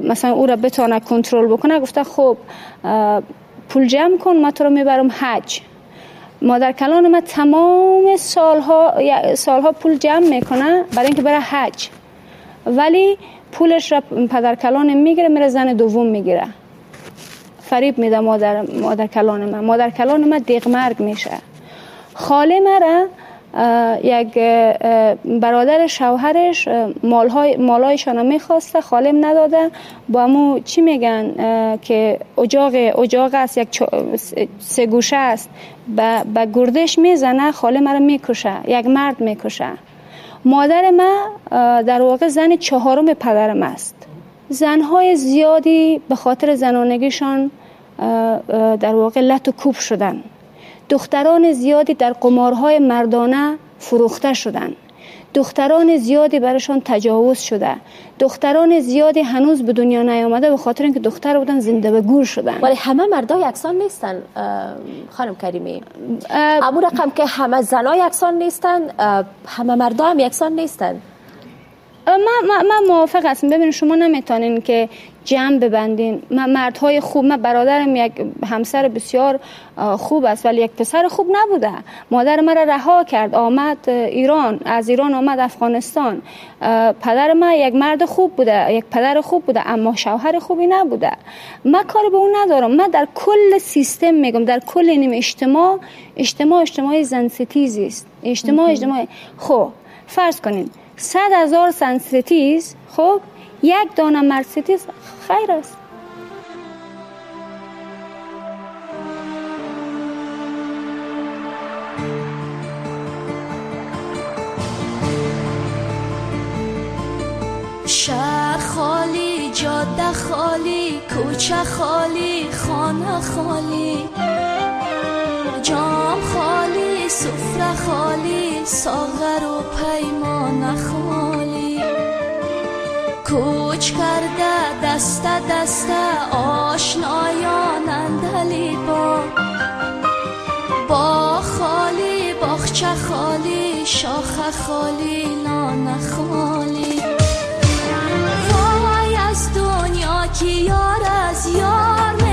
مثلا او را بتونه کنترل بکنه گفته خب پول جمع کن ما تو رو می‌برم حج. مادر کلان ما تمام سالها سالها پول جمع می‌کنه برای اینکه بره حج. ولی پولش را پدر کلان می‌گیره میره زن دوم می‌گیره. فریب میده مادر, مادر کلان من. مادر کلان من دیغ مرگ میشه. خاله مرا یک برادر شوهرش مالهای مالایشان می‌خواسته خالم نداده. با امو چی میگن؟ که اجاق اجاق است یک سه گوشه است. به گردش می‌زنه خاله مرا می‌کشه یک مرد می‌کشه. مادر ما در واقع زن چهارم پدرم است. زنهای زیادی به خاطر زنانگیشان در واقع لط و کوب شدن. دختران زیادی در قمارهای مردانه فروخته شدند دختران زیادی برشان تجاوز شده. دختران زیادی هنوز به دنیا نیامده به خاطر اینکه دختر بودن زنده به گور شدن. ولی همه مردا یکسان نیستن خانم کریمی. امو رقم که همه زنا یکسان نیستن همه مردا هم یکسان نیستن. من, من موافق هستم. ببینید شما نمی‌تونین که جمع ببندین. من مردهای خوب من برادرم یک همسر بسیار خوب است ولی یک پسر خوب نبوده. مادر مرا رها کرد آمد ایران از ایران آمد افغانستان. پدر من یک مرد خوب بوده یک پدر خوب بوده اما شوهر خوبی نبوده. من کاری به اون ندارم. من در کل سیستم میگم در کل این اجتماع اجتماع اجتماع زن ستیزی است. اجتماع اجتماع خب فرض کنین صد هزار سن ستیز خب یک دانه مرسیدس خیر است. شهر خالی جاده خالی کوچه خالی خانه خالی. جام خالی سفره خالی ساغر و پیمان خالی کوچ کرده دست دست آشنایان اندلی با با خالی باخچه خالی شاخه خالی لانه خالی. وای از دنیا که یار از یار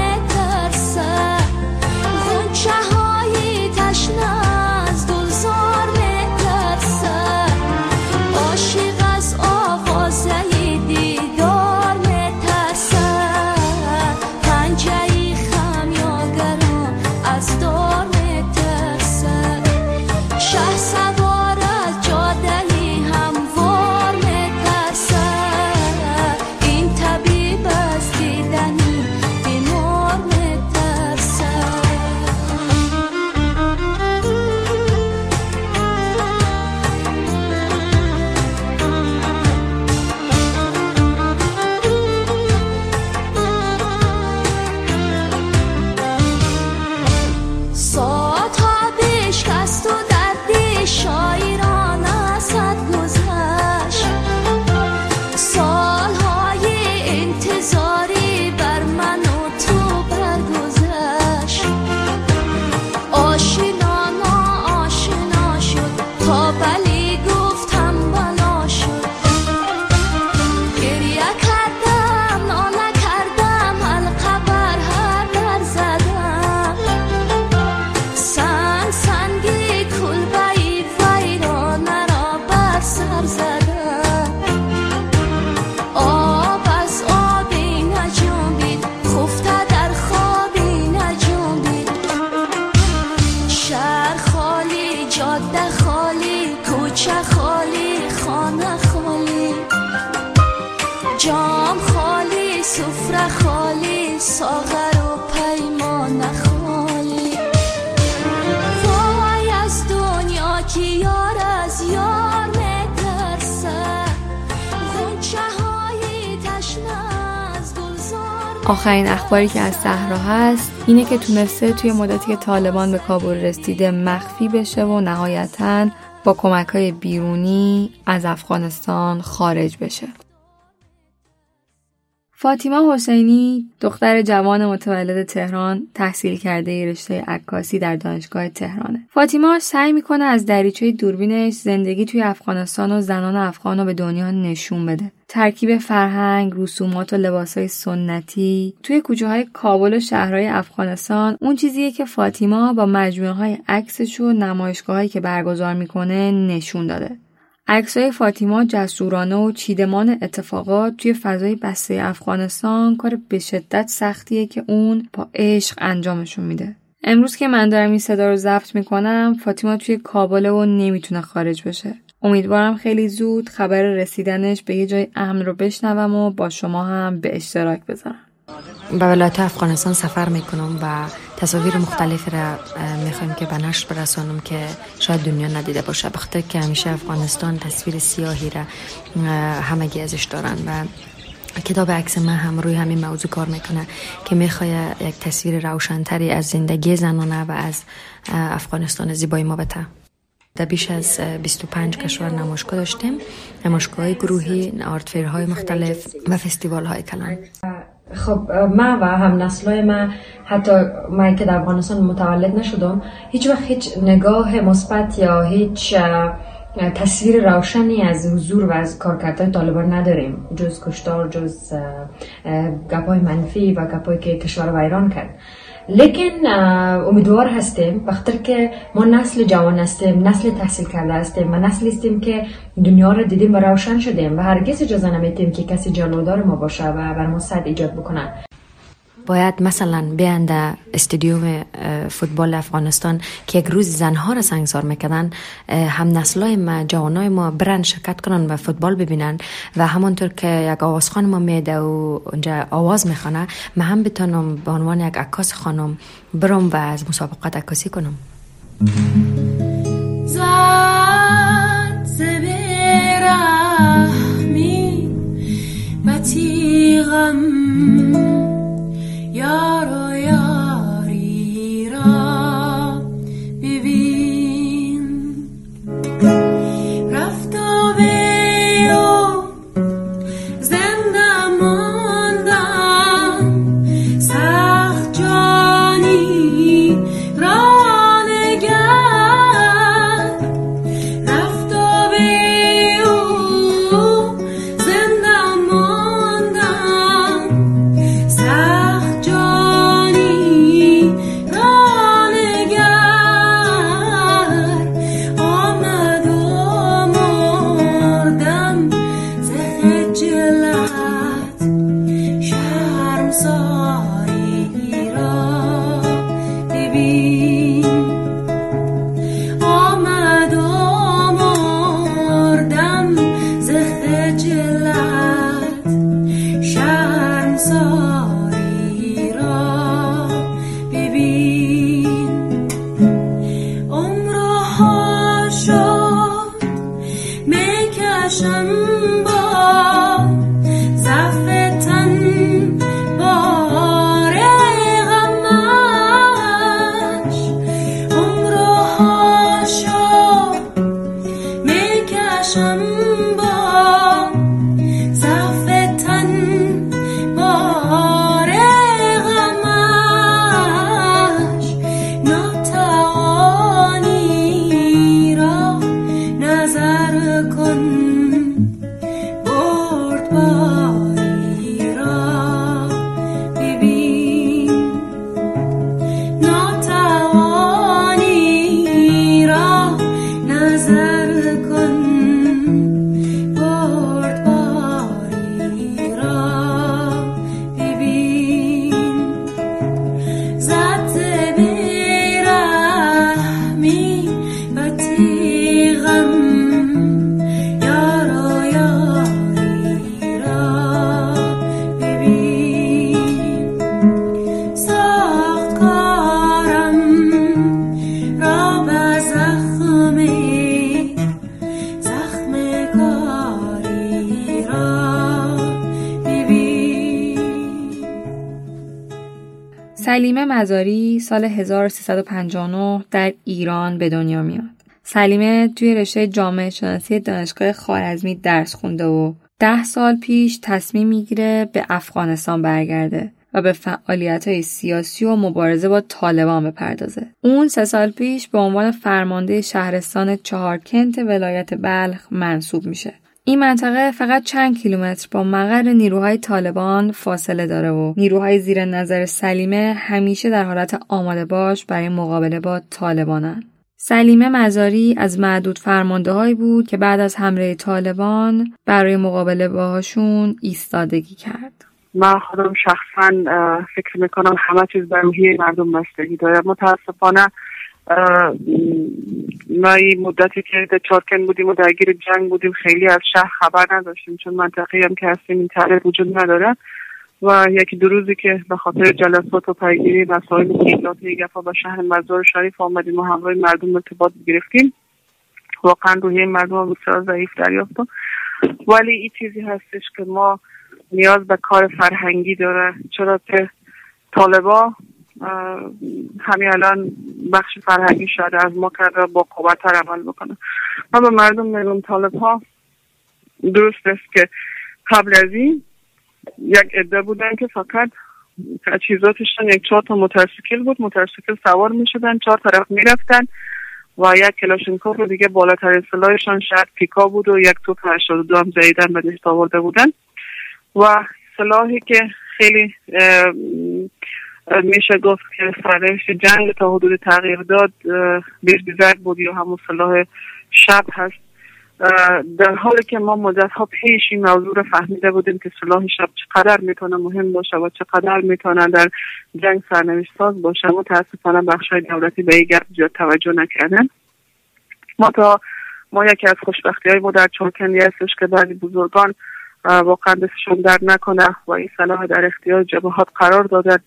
آخرین اخباری که از صحرا هست اینه که تونسته توی مدتی که طالبان به کابل رسیده مخفی بشه و نهایتا با کمک های بیرونی از افغانستان خارج بشه. فاطیما حسینی دختر جوان متولد تهران تحصیل کرده رشته عکاسی در دانشگاه تهرانه. فاطیما سعی می‌کنه از دریچه دوربینش زندگی توی افغانستان و زنان افغان رو به دنیا نشون بده. ترکیب فرهنگ، رسومات و لباسهای سنتی توی کوچه های کابل و شهرهای افغانستان اون چیزیه که فاطیما با مجموعه های عکسش و نمایشگاهایی که برگزار می‌کنه نشون داده. عکسای فاطیما جسورانه و چیدمان اتفاقات توی فضای بسته افغانستان کار به شدت سختیه که اون با عشق انجامشون میده. امروز که من دارم این صدا رو ضبط می‌کنم فاطیما توی کابل و نمی‌تونه خارج بشه. امیدوارم خیلی زود خبر رسیدنش به یه جای امن رو بشنوم و با شما هم به اشتراک بذارم. به ولایت افغانستان سفر می‌کنم و تصاویر مختلفی را می‌خوایم که به نشر برسانم که شاید دنیا ندیده باشه بخاطر که همیشه افغانستان تصویر سیاهی را همگی ازش دارن و کتاب عکس من هم روی همین موضوع کار می‌کنه که می‌خواد یک تصویر روشنتری از زندگی زنانه و از افغانستان زیبای ما بته در بیش از 25 کشور نمایشگاه داشتیم. نمایشگاه گروهی های مختلف و فستیوال های کلان. خب ما و هم نسلای ما حتی من که در افغانستان متولد نشدم هیچ وقت هیچ نگاه مثبت یا هیچ تصویر روشنی از حضور و از کارکردهای طالبان نداریم. جز کشتار جز گپای منفی و گپایی که کشور ویران کرد. لیکن امیدوار هستیم وقتی که ما نسل جوان هستیم نسل تحصیل کرده هستیم و نسل هستیم که دنیا رو دیدیم و روشن شدیم و هرگز اجازه نمیتیم که کسی جلودار ما باشه و بر ما صد ایجاد بکنه. باید مثلا بیان در استادیوم فوتبال افغانستان که یک روز زنها را سنگسار می‌کردن هم نسلای ما جوانای ما برن شرکت کنن و فوتبال ببینن و همانطور که یک آوازخان ما میده و اونجا آواز می‌خوانه من هم بتونم به عنوان یک عکاس خانم برم و از مسابقات عکاسی کنم. با سال 1359 در ایران به دنیا میاد. سلیمه توی رشته جامعه شناسی دانشگاه خارزمی درس خونده و ده سال پیش تصمیم می‌گیره به افغانستان برگرده و به فعالیت های سیاسی و مبارزه با طالبان بپردازه. اون سه سال پیش به عنوان فرمانده شهرستان چهارکنت ولایت بلخ منصوب میشه. این منطقه فقط چند کیلومتر با مقر نیروهای طالبان فاصله داره و نیروهای زیر نظر سلیمه همیشه در حالت آماده باش برای مقابله با طالبانن. سلیمه مزاری از معدود فرمانده هایی بود که بعد از حمله طالبان برای مقابله باهاشون ایستادگی کرد. من خودم شخصا فکر می‌کنم همه چیز به روحیه مردم بستگی داره متاسفانه ما این مدتی که در چارکن بودیم و درگیر جنگ بودیم خیلی از شهر خبر نداشتیم چون منطقه هم که هستیم این وجود نداره. و یکی دو روزی که به خاطر جلسات و پیگیری مسائل مشکلات گفا به شهر مزار شریف آمدیم و همراه مردم ارتباط گرفتیم. واقعا روحیه مردم بسیار ضعیف دریافتم ولی این چیزی هستش که ما نیاز به کار فرهنگی داره. چرا که طالبا همین الان بخش فرهنگی شده از ما کرده با قوتتر عمل بکنه. ما به مردم میگم طالب ها درست است که قبل از این یک عده بودن که فقط چیزاتشان یک چهار تا موتورسیکل بود. موتورسیکل سوار می شدن چهار طرف می رفتن و یک کلاشینکوف رو دیگه بالاتر سلاحشان شاید پیکا بود و یک توپ 82 هم زیدن به دست آورده بودن. و سلاحی که خیلی میشه گفت که سرنوشت جنگ تا حدود تغییر داد بیزبیزک بود یا همون سلاح شب هست. در حالی که ما مدت ها پیش این موضوع رو فهمیده بودیم که سلاح شب چقدر می‌تونه مهم باشه و چقدر می‌تونه در جنگ سرنوشت ساز باشه متاسفانه بخش های دولتی به این زیاد توجه نکردن ما تا ما یکی از خوشبختی های ما در چونکنی هستش که بعضی بزرگان واقعا دستشون در نکنه و این سلاح در اختیار جبهات قرار دادن.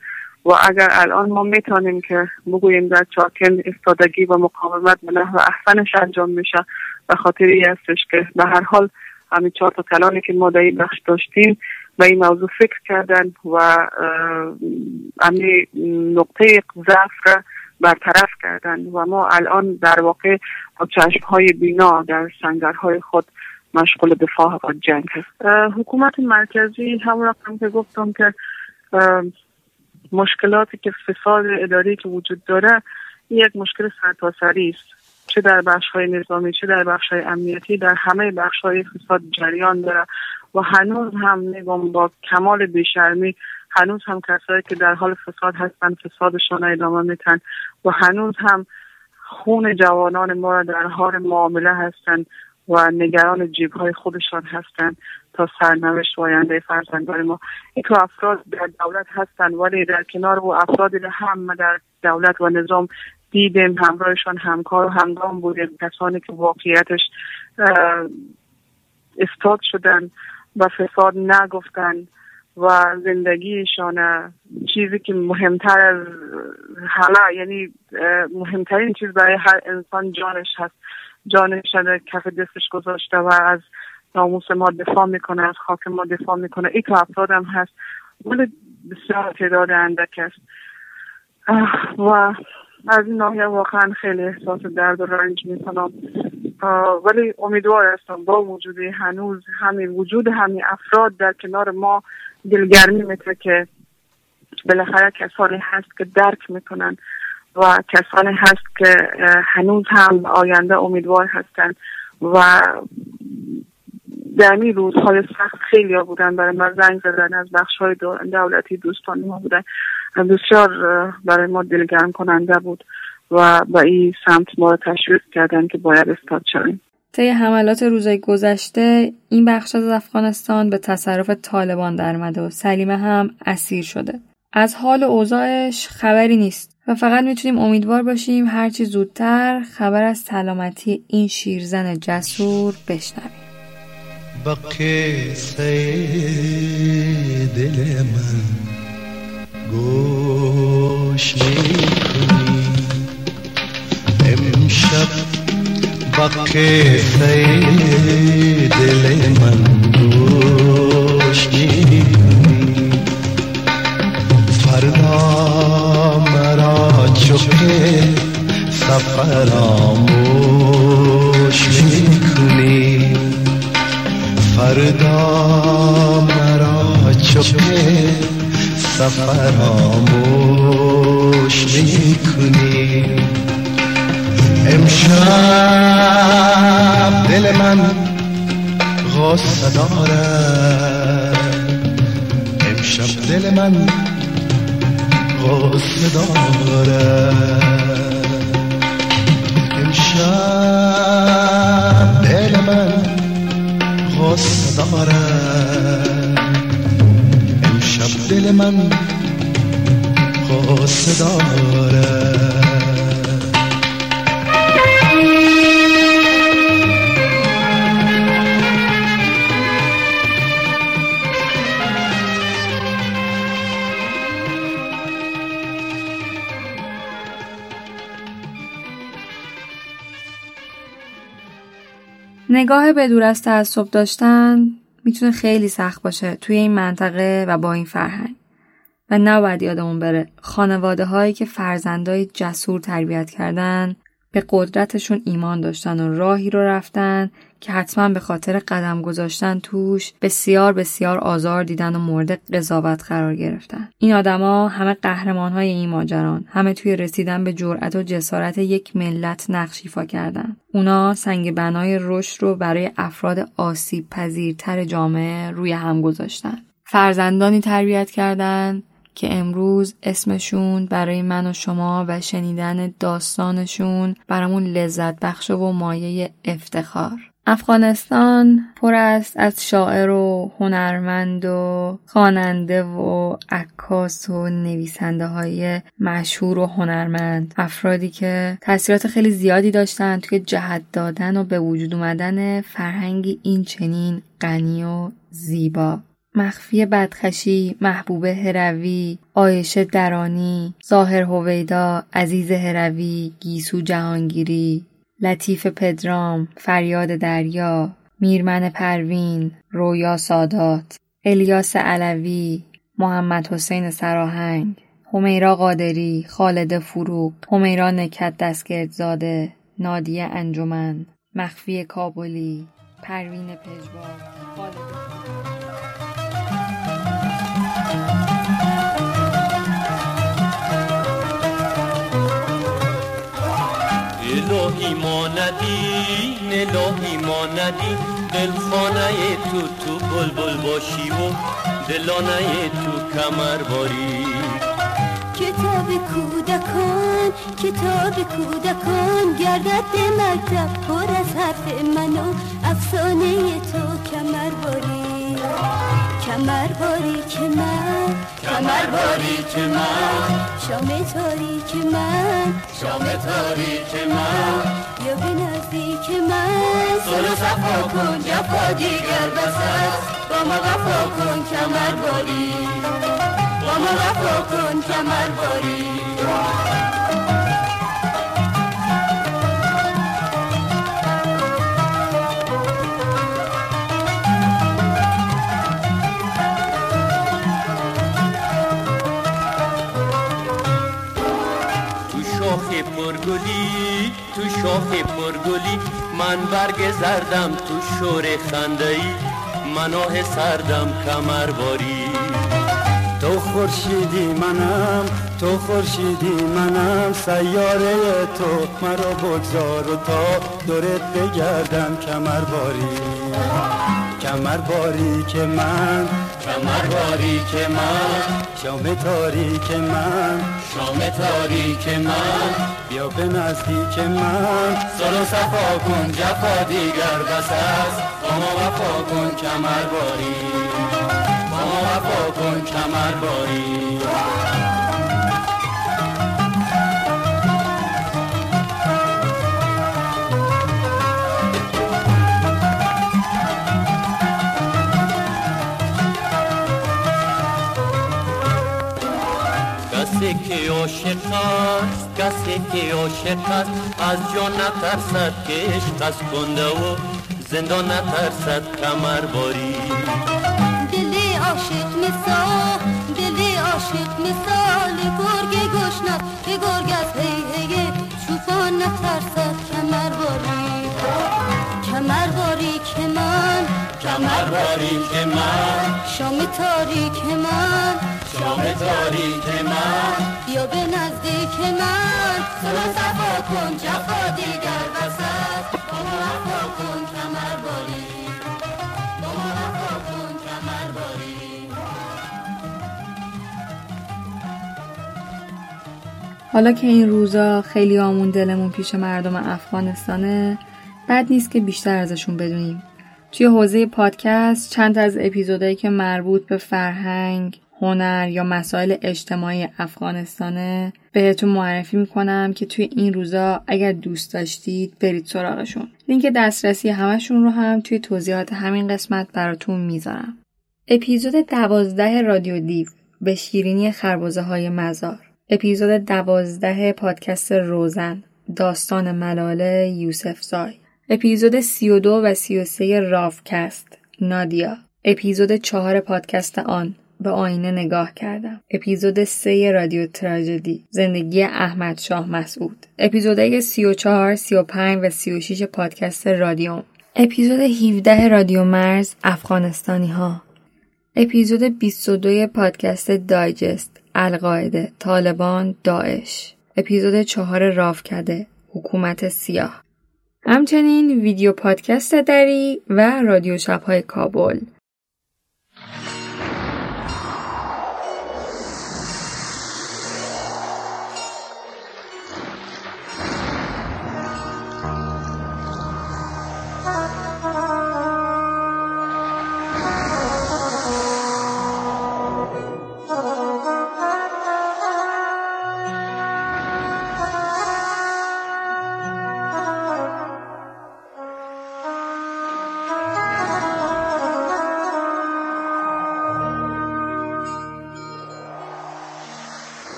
و اگر الان ما می‌تونیم که بگوییم در چاکن استادگی و مقاومت به نحو احسنش انجام میشه به خاطر ای هستش که به هر حال همین چهار تا کلانی که ما در این بخش داشتیم به این موضوع فکر کردن و همین نقطه ضعف را برطرف کردن و ما الان در واقع با چشم های بینا در سنگرهای خود مشغول دفاع و جنگ هست حکومت مرکزی همون رقم که گفتم که مشکلاتی که فساد اداری که وجود داره یک مشکل سرتاسری است. چه در بخش های نظامی چه در بخش های امنیتی در همه بخش های فساد جریان داره. و هنوز هم میگم با کمال بیشرمی هنوز هم کسایی که در حال فساد هستن فسادشان ادامه میتن و هنوز هم خون جوانان ما در حال معامله هستند. و نگران جیب های خودشان هستند تا سرنوشت و آینده فرزندان ما. این که افراد در دولت هستند ولی در کنار و افرادی هم در دولت و نظام دیدیم همراهشان همکار و همگام بودیم. کسانی که واقعیتش استاد شدن و فساد نگفتن و زندگیشان چیزی که مهمتر از همه یعنی مهمترین چیز برای هر انسان جانش هست. جانش کف دستش گذاشته و از ناموس ما دفاع می‌کنه از خاک ما دفاع می‌کنه. ای که افراد هم هست. ولی بسیار تعداد اندک است. و از این ناحیه واقعا خیلی احساس درد و رنج می‌کنم. ولی امیدوار هستم با وجود هنوز همین وجود همین افراد در کنار ما دلگرمی می‌تونه که بالاخره کسانی هست که درک می‌کنن. و کسانی هست که هنوز هم آینده امیدوار هستند و در این روزهای سخت خیلی ها بودن برای ما زنگ زدن از بخش های دولتی دوستان ما بودن. بسیار برای ما دلگرم کننده بود و با این سمت ما رو تشویق کردن که باید استاد شویم. طی حملات روزهای گذشته این بخش از افغانستان به تصرف طالبان درمده و سلیمه هم اسیر شده. از حال اوضاعش خبری نیست. و فقط می‌تونیم امیدوار باشیم هرچی زودتر خبر از سلامتی این شیرزن جسور بشنویم. با دل من گوش می‌کنی. امشب با دل من گوش می‌کنی. فردا شوق سفراموش می‌کنی. فردا مرا چکه سفراموش می‌کنی. امشب دل من غصه دارد. امشب دل من غصه داره امشب دل من غصه داره امشب دل من غصه داره نگاه به دور از تعصب داشتن می‌تونه خیلی سخت باشه توی این منطقه و با این فرهنگ. و نباید یادمون بره خانواده هایی که فرزندای جسور تربیت کردن به قدرتشون ایمان داشتن و راهی رو رفتن که حتما به خاطر قدم گذاشتن توش بسیار بسیار آزار دیدن و مورد قضاوت قرار گرفتن. این آدما همه قهرمان های این ماجران همه توی رسیدن به جرأت و جسارت یک ملت نقش ایفا کردن. اونا سنگ بنای رشد رو برای افراد آسیب پذیرتر جامعه روی هم گذاشتن. فرزندانی تربیت کردند که امروز اسمشون برای من و شما و شنیدن داستانشون برامون لذت بخش و مایه افتخار. افغانستان پر است از شاعر و هنرمند و خواننده و عکاس و نویسنده های مشهور و هنرمند. افرادی که تاثیرات خیلی زیادی داشتن توی جهت دادن و به وجود اومدن فرهنگی این چنین غنی و زیبا. مخفی بدخشی، محبوب هروی، آیشه درانی، ظاهر هویدا، عزیز هروی، گیسو جهانگیری، لطیف پدرام، فریاد دریا، میرمن پروین، رویا سادات، الیاس علوی، محمد حسین سراهنگ، همیرا قادری، خالد فروغ، همیرا نکت دستگردزاده، نادیه انجمن، مخفی کابلی، پروین پژوار، خالد الهی ما ندیم الهی ما ندیم دلخانه تو تو بلبل باشی و دلانه تو کمر باری. کتاب کودکان کتاب کودکان گردد به مکتب پر از حرف من و افسانه تو کمر باری. کمر باری که من کمر باری که من شام تاریک من شام تاریک من یا به نزدیک من. سر و صفا کن جفا دیگر بس است با ما وفا کن کمر باری. با ما وفا کن کمر باری. پرگلی تو شاخ پرگلی من برگ زردم تو شور خنده ای مناه سردم کمر باری تو خورشیدی منم تو خورشیدی منم. سیاره تو مرا بگذار و تا دورت بگردم کمر باری کمر باری که من کمر که من. شام تاریک من. شام تاریک من. بیا به نزدیک من. سر و صفا کن جفا دیگر بس است. با ما وفا کن کمر باری با ما وفا کن کمر باری عاشق است کسی که عاشق است از جان نترسد که عشق از کنده و زندان نترسد کمر باری دل عاشق مثال دل عاشق مثال گرگ گشنه به گرگ از هی هی چوپان نترسد. کمر که من شام تاریک من شام تاریک من بیا به نزدیک من صلح صفا کن جفا دیگر وسط با ما وفا کن کمر باری با ما وفا کن کمر باری حالا که این روزا خیلی آمون دلمون پیش مردم افغانستانه بد نیست که بیشتر ازشون بدونیم. توی حوزه پادکست چند از اپیزودهایی که مربوط به فرهنگ، هنر یا مسائل اجتماعی افغانستانه بهتون معرفی می‌کنم که توی این روزا اگر دوست داشتید برید سراغشون. لینک دسترسی همشون رو هم توی توضیحات همین قسمت براتون می‌ذارم. اپیزود دوازده رادیو دیو به شیرینی خربزه های مزار. اپیزود دوازده پادکست روزن داستان ملاله یوسف زای. اپیزود سی و دو و سی و سه رافکست. نادیا. اپیزود چهار پادکست آن. به آینه نگاه کردم. اپیزود سه رادیو تراژدی. زندگی احمد شاه مسعود. و چهار سی و پنج و سی و شیش پادکست رادیوم. اپیزود 17 رادیو مرز افغانستانی ها اپیزود 22 پادکست دایجست القاعده طالبان داعش. اپیزود چهار رافکده حکومت سیاه. همچنین ویدیو پادکست دری و رادیو شبهای کابل.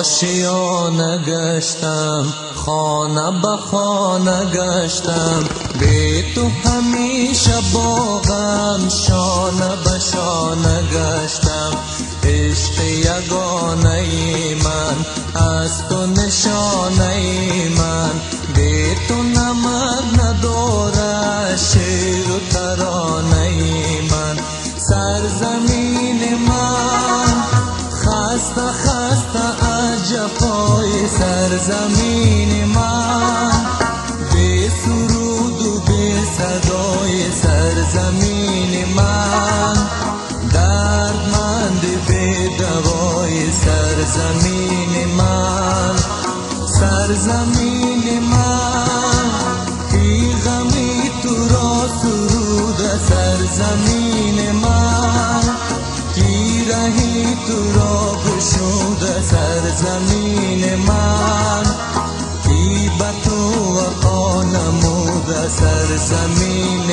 بیاشیانه گشتم خانه به خانه گشتم. بی تو همیشه باغم شانه به شانه گشتم. عشق یگانه من از تو نشانه من. بی تو نمد نداره شیر و ترانه من. سرزمین من خسته جفای سرزمین من. به سرود و به صدای سرزمین من. دردمند به دوای سرزمین من. سرزمین من. بی غمی تو را سرود سرزمین من. رهی تو را گشود سرزمین سرزمین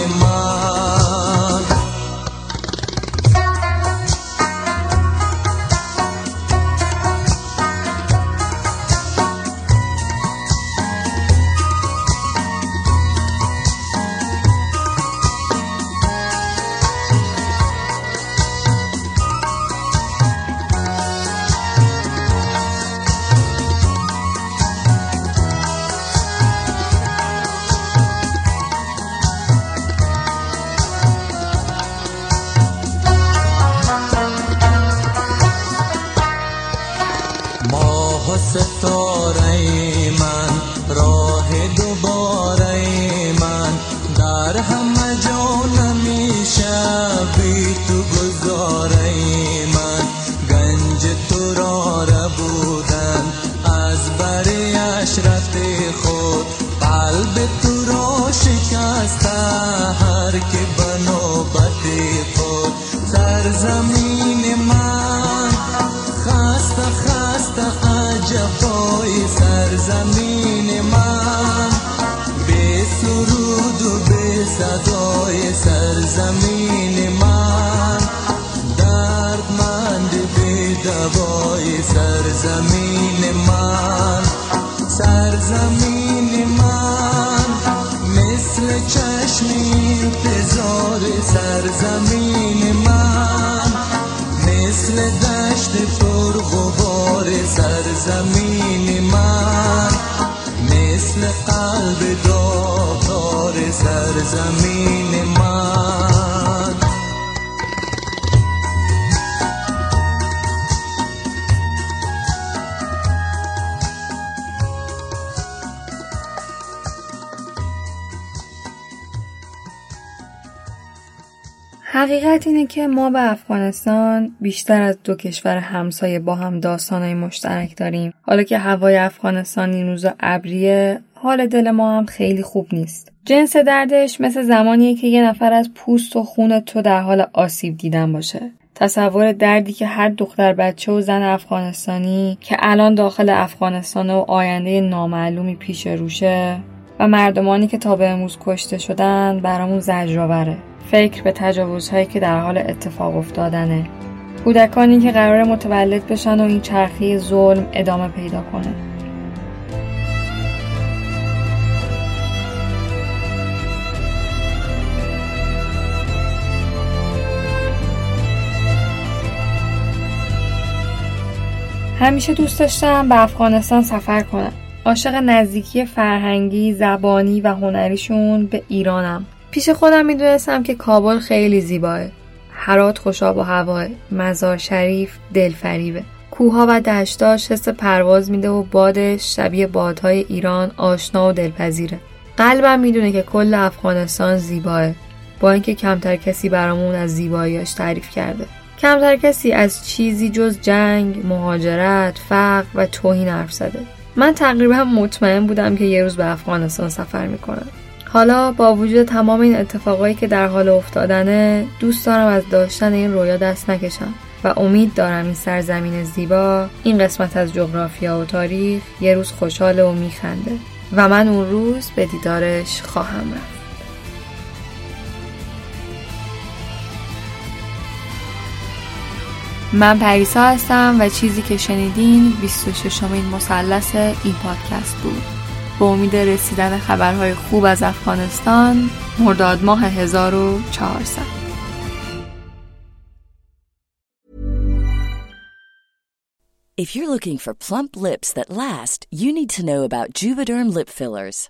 حقیقت اینه که ما به افغانستان بیشتر از دو کشور همسایه با هم داستانهای مشترک داریم. حالا که هوای افغانستان این روزا ابریه حال دل ما هم خیلی خوب نیست. جنس دردش مثل زمانیه که یه نفر از پوست و خون تو در حال آسیب دیدن باشه. تصور دردی که هر دختر بچه و زن افغانستانی که الان داخل افغانستان و آینده نامعلومی پیش روشه و مردمانی که تا به امروز کشته شدن برامون زجرآوره. فکر به تجاوزهایی که در حال اتفاق افتادنه. کودکانی که قرار متولد بشن و این چرخی ظلم ادامه پیدا کنه. همیشه دوست داشتم به افغانستان سفر کنم. عاشق نزدیکی فرهنگی، زبانی و هنریشون به ایرانم. پیش خودم می‌دونستم که کابل خیلی زیباه. هرات خوشاب و هواه. مزار شریف دلفریبه. کوها و دشتاش حس پرواز میده و بادش شبیه بادهای ایران آشنا و دلپذیره. قلبم می‌دونه که کل افغانستان زیباه. با اینکه کمتر کسی برامون از زیباییاش تعریف کرده. کمتر کسی از چیزی جز جنگ، مهاجرت، فقر و توهین حرف زده. من تقریبا مطمئن بودم که یه روز به افغانستان سفر می‌کنم. حالا با وجود تمام این اتفاقایی که در حال افتادنه دوست دارم از داشتن این رویا دست نکشم و امید دارم این سرزمین زیبا این قسمت از جغرافیا و تاریخ یه روز خوشحاله و میخنده و من اون روز به دیدارش خواهم رفت. من پریسا هستم و چیزی که شنیدین 26 امین مثلث این پادکست بود به امید رسیدن خبرهای خوب از افغانستان مرداد ماه 1400 If you're looking for plump lips that last, you need to know about Juvederm lip fillers.